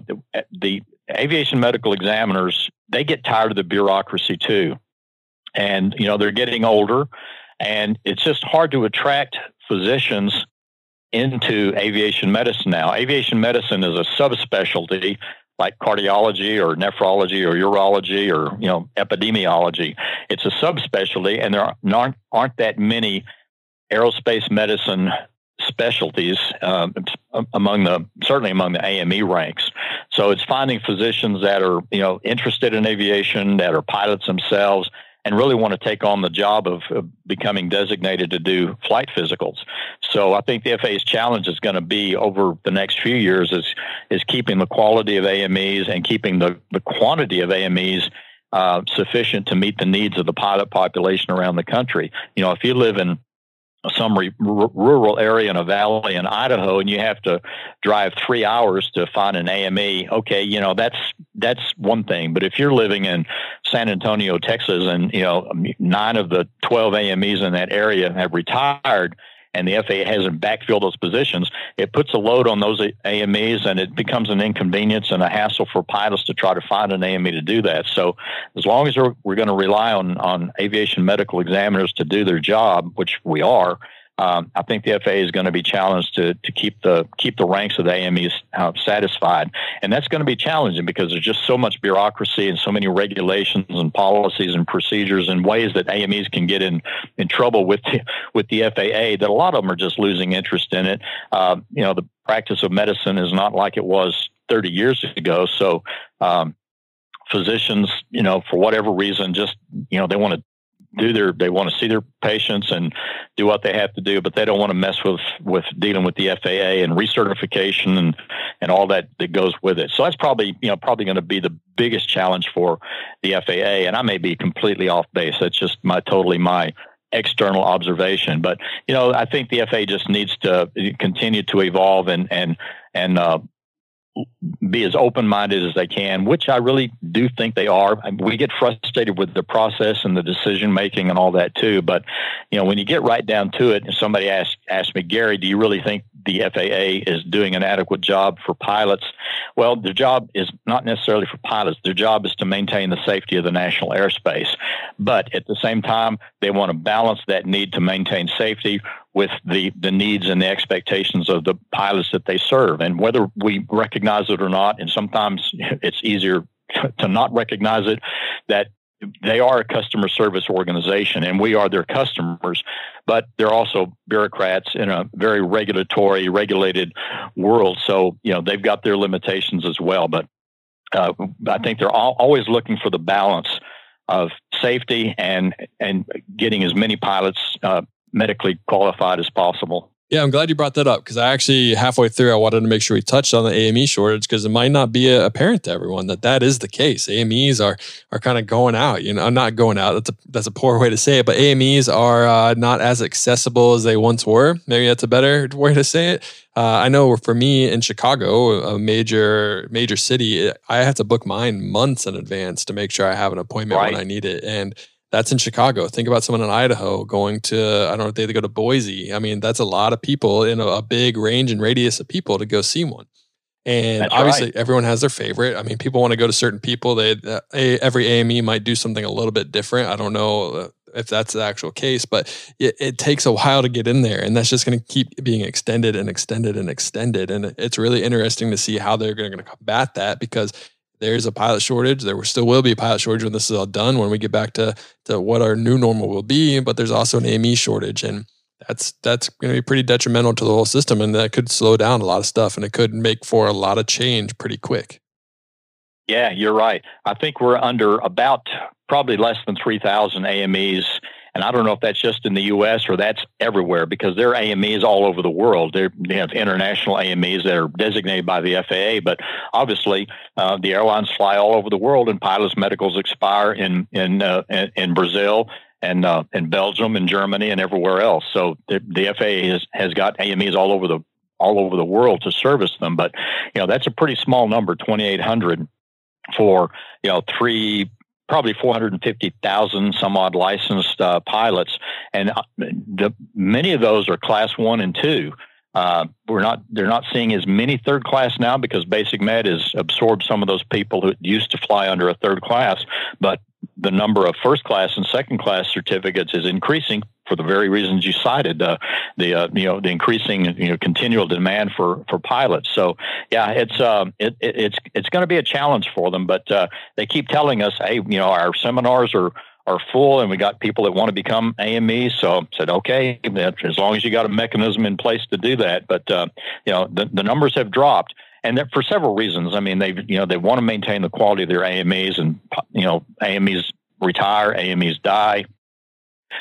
the aviation medical examiners they get tired of the bureaucracy too, and you know they're getting older, and it's just hard to attract physicians into aviation medicine now. Aviation medicine is a subspecialty like cardiology or nephrology or urology or you know epidemiology. It's a subspecialty, and there aren't aren't that many aerospace medicine specialties um, among the certainly among the AME ranks. So it's finding physicians that are you know interested in aviation, that are pilots themselves, and really want to take on the job of, of, becoming designated to do flight physicals. So I think the FAA's challenge is going to be over the next few years is is keeping the quality of AMEs and keeping the, the quantity of AMEs uh, sufficient to meet the needs of the pilot population around the country. You know, if you live in some re- rural area in a valley in Idaho, and you have to drive three hours to find an AME. Okay, you know that's that's one thing. But if you're living in San Antonio, Texas, and you know nine of the twelve AMEs in that area have retired, and the FAA hasn't backfilled those positions, it puts a load on those AMEs and it becomes an inconvenience and a hassle for pilots to try to find an AME to do that. So as long as we're, we're going to rely on, on aviation medical examiners to do their job, which we are, um, I think the FAA is going to be challenged to to keep the keep the ranks of the AMEs uh, satisfied, and that's going to be challenging because there's just so much bureaucracy and so many regulations and policies and procedures and ways that AMEs can get in in trouble with the, with the FAA that a lot of them are just losing interest in it. Uh, you know, the practice of medicine is not like it was 30 years ago, so. Um, physicians, you know, for whatever reason, just you know, they want to do their they want to see their patients and do what they have to do, but they don't want to mess with with dealing with the FAA and recertification and and all that that goes with it. So that's probably you know probably going to be the biggest challenge for the FAA. And I may be completely off base. That's just my totally my external observation. But you know, I think the FAA just needs to continue to evolve and and and uh, be as open minded as they can, which I really do think they are. We get frustrated with the process and the decision making and all that too. But you know, when you get right down to it, and somebody asks asked me, Gary, do you really think the FAA is doing an adequate job for pilots? Well, their job is not necessarily for pilots. Their job is to maintain the safety of the national airspace. But at the same time, they want to balance that need to maintain safety with the, the needs and the expectations of the pilots that they serve. And whether we recognize it or not, and sometimes it's easier to not recognize it, that they are a customer service organization and we are their customers, but they're also bureaucrats in a very regulatory, regulated world. So, you know, they've got their limitations as well. But uh, I think they're all, always looking for the balance of safety and and getting as many pilots uh, medically qualified as possible. Yeah, I'm glad you brought that up because I actually halfway through I wanted to make sure we touched on the AME shortage because it might not be apparent to everyone that that is the case. AMEs are are kind of going out. You know, not going out. That's a that's a poor way to say it, but AMEs are uh, not as accessible as they once were. Maybe that's a better way to say it. Uh, I know for me in Chicago, a major major city, I have to book mine months in advance to make sure I have an appointment right. when I need it, and that's in Chicago. Think about someone in Idaho going to, I don't know if they go to Boise. I mean, that's a lot of people in a, a big range and radius of people to go see one. And that's obviously, right. everyone has their favorite. I mean, people want to go to certain people. They uh, every AME might do something a little bit different. I don't know uh, if that's the actual case, but it, it takes a while to get in there, and that's just going to keep being extended and extended and extended. And it's really interesting to see how they're going to combat that because there's a pilot shortage. There still will be a pilot shortage when this is all done, when we get back to, to what our new normal will be. But there's also an AME shortage. And that's that's going to be pretty detrimental to the whole system. And that could slow down a lot of stuff and it could make for a lot of change pretty quick. Yeah, you're right. I think we're under about probably less than 3,000 AMEs and I don't know if that's just in the U.S. or that's everywhere because there are AMEs all over the world. They're, they have international AMEs that are designated by the FAA, but obviously uh, the airlines fly all over the world, and pilots' medicals expire in in uh, in Brazil and uh, in Belgium and Germany and everywhere else. So the, the FAA has, has got AMEs all over the all over the world to service them, but you know that's a pretty small number, twenty eight hundred for you know three probably 450,000 some odd licensed uh, pilots, and uh, the, many of those are class one and two. Uh, we're not they're not seeing as many third class now because basic med has absorbed some of those people who used to fly under a third class but the number of first class and second class certificates is increasing for the very reasons you cited, uh, the uh, you know the increasing you know continual demand for for pilots. So yeah, it's uh, it, it, it's it's going to be a challenge for them, but uh, they keep telling us, hey, you know, our seminars are are full, and we got people that want to become AME. So I said, okay, as long as you got a mechanism in place to do that. But uh, you know, the, the numbers have dropped and that for several reasons. I mean, they you know they want to maintain the quality of their AMEs, and you know AMEs retire, AMEs die.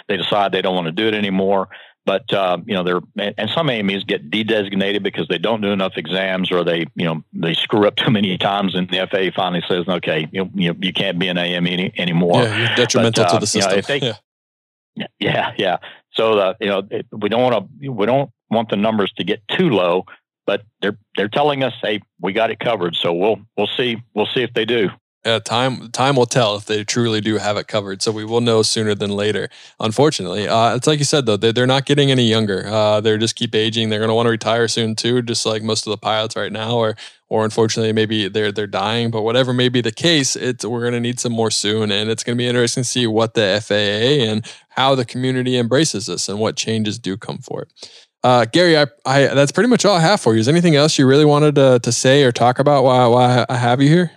They decide they don't want to do it anymore. But uh, you know, they're and some AMEs get de-designated because they don't do enough exams, or they you know they screw up too many times, and the FAA finally says, okay, you you, you can't be an AME any, anymore. Yeah, you're detrimental but, uh, to the system. You know, they, yeah. yeah, yeah. So uh, you know, it, we don't want to we don't want the numbers to get too low but they're they're telling us, hey, we got it covered. So we'll we'll see we'll see if they do. Yeah, time time will tell if they truly do have it covered. So we will know sooner than later. Unfortunately, uh, it's like you said though, they're, they're not getting any younger. Uh, they're just keep aging. They're going to want to retire soon too, just like most of the pilots right now. Or or unfortunately, maybe they're they're dying. But whatever may be the case, it's we're going to need some more soon, and it's going to be interesting to see what the FAA and how the community embraces this and what changes do come for it. Uh, Gary, I, I, that's pretty much all I have for you. Is anything else you really wanted to, to say or talk about while, while I have you here?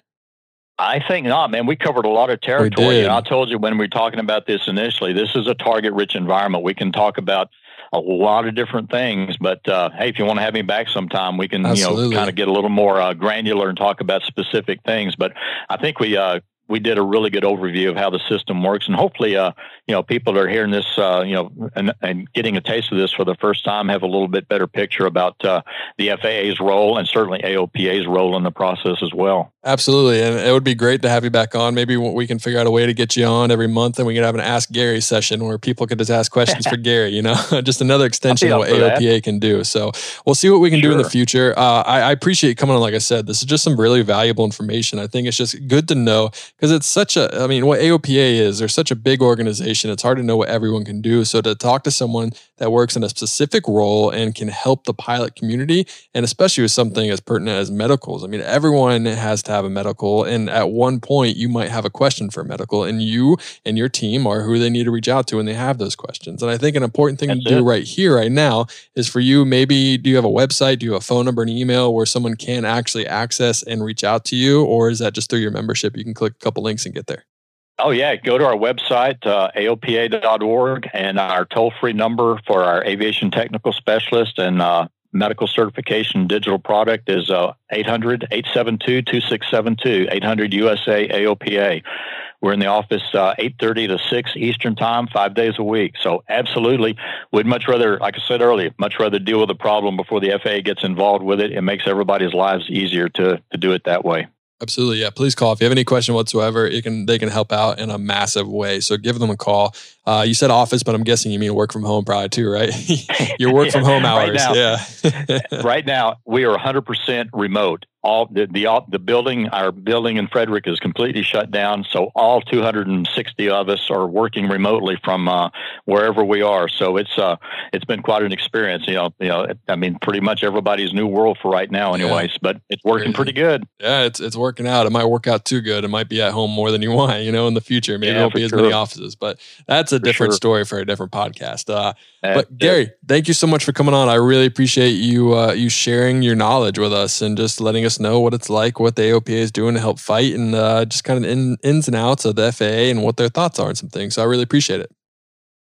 I think not, man. We covered a lot of territory. And I told you when we were talking about this initially, this is a target rich environment. We can talk about a lot of different things. But uh, hey, if you want to have me back sometime, we can Absolutely. you know kind of get a little more uh, granular and talk about specific things. But I think we uh, we did a really good overview of how the system works, and hopefully, uh, you know, people that are hearing this, uh, you know, and, and, getting a taste of this for the first time have a little bit better picture about uh, the FAA's role and certainly AOPA's role in the process as well. Absolutely, and it would be great to have you back on. Maybe we can figure out a way to get you on every month, and we can have an Ask Gary session where people can just ask questions for Gary. You know, just another extension of what AOPA that. can do. So we'll see what we can sure. do in the future. Uh, I, I appreciate coming on. Like I said, this is just some really valuable information. I think it's just good to know because it's such a, I mean, what AOPA is, they're such a big organization. It's hard to know what everyone can do. So to talk to someone that works in a specific role and can help the pilot community, and especially with something as pertinent as medicals. I mean, everyone has to have a medical, and at one point you might have a question for a medical, and you and your team are who they need to reach out to when they have those questions. And I think an important thing That's to do right here, right now, is for you. Maybe do you have a website? Do you have a phone number, and email where someone can actually access and reach out to you, or is that just through your membership? You can click couple links and get there. Oh, yeah. Go to our website, uh, aopa.org, and our toll free number for our aviation technical specialist and uh, medical certification digital product is uh, 800 872 2672, 800 USA AOPA. We're in the office uh, 8:30 to 6 Eastern Time, five days a week. So absolutely, we'd much rather, like I said earlier, much rather deal with the problem before the FAA gets involved with it. It makes everybody's lives easier to to do it that way. Absolutely. Yeah. Please call if you have any question whatsoever. It can they can help out in a massive way. So give them a call. Uh, you said office, but I'm guessing you mean work from home probably too, right? Your work yeah, from home hours. Right now, yeah. right now we are 100% remote all the, the the building our building in Frederick is completely shut down so all 260 of us are working remotely from uh, wherever we are. So it's uh it's been quite an experience you know you know I mean pretty much everybody's new world for right now anyways yeah. but it's working pretty good. Yeah it's it's working out. It might work out too good. It might be at home more than you want you know in the future. Maybe yeah, won't be sure. as many offices but that's a for different sure. story for a different podcast. Uh, but Gary thank you so much for coming on. I really appreciate you uh, you sharing your knowledge with us and just letting us us know what it's like, what the AOPA is doing to help fight, and uh, just kind of in, ins and outs of the FAA and what their thoughts are and some things. So I really appreciate it.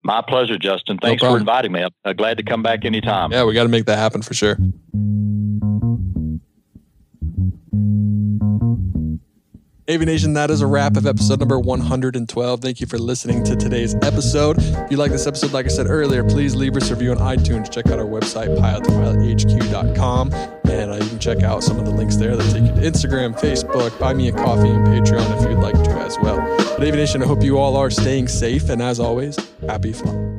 My pleasure, Justin. Thanks no for inviting me. I'm glad to come back anytime. Yeah, we got to make that happen for sure. Avination, that is a wrap of episode number 112. Thank you for listening to today's episode. If you like this episode, like I said earlier, please leave us a review on iTunes. Check out our website, pilottopilothq.com. And uh, you can check out some of the links there that take you to Instagram, Facebook, Buy Me a Coffee, and Patreon if you'd like to as well. But Avination, I hope you all are staying safe. And as always, happy flying.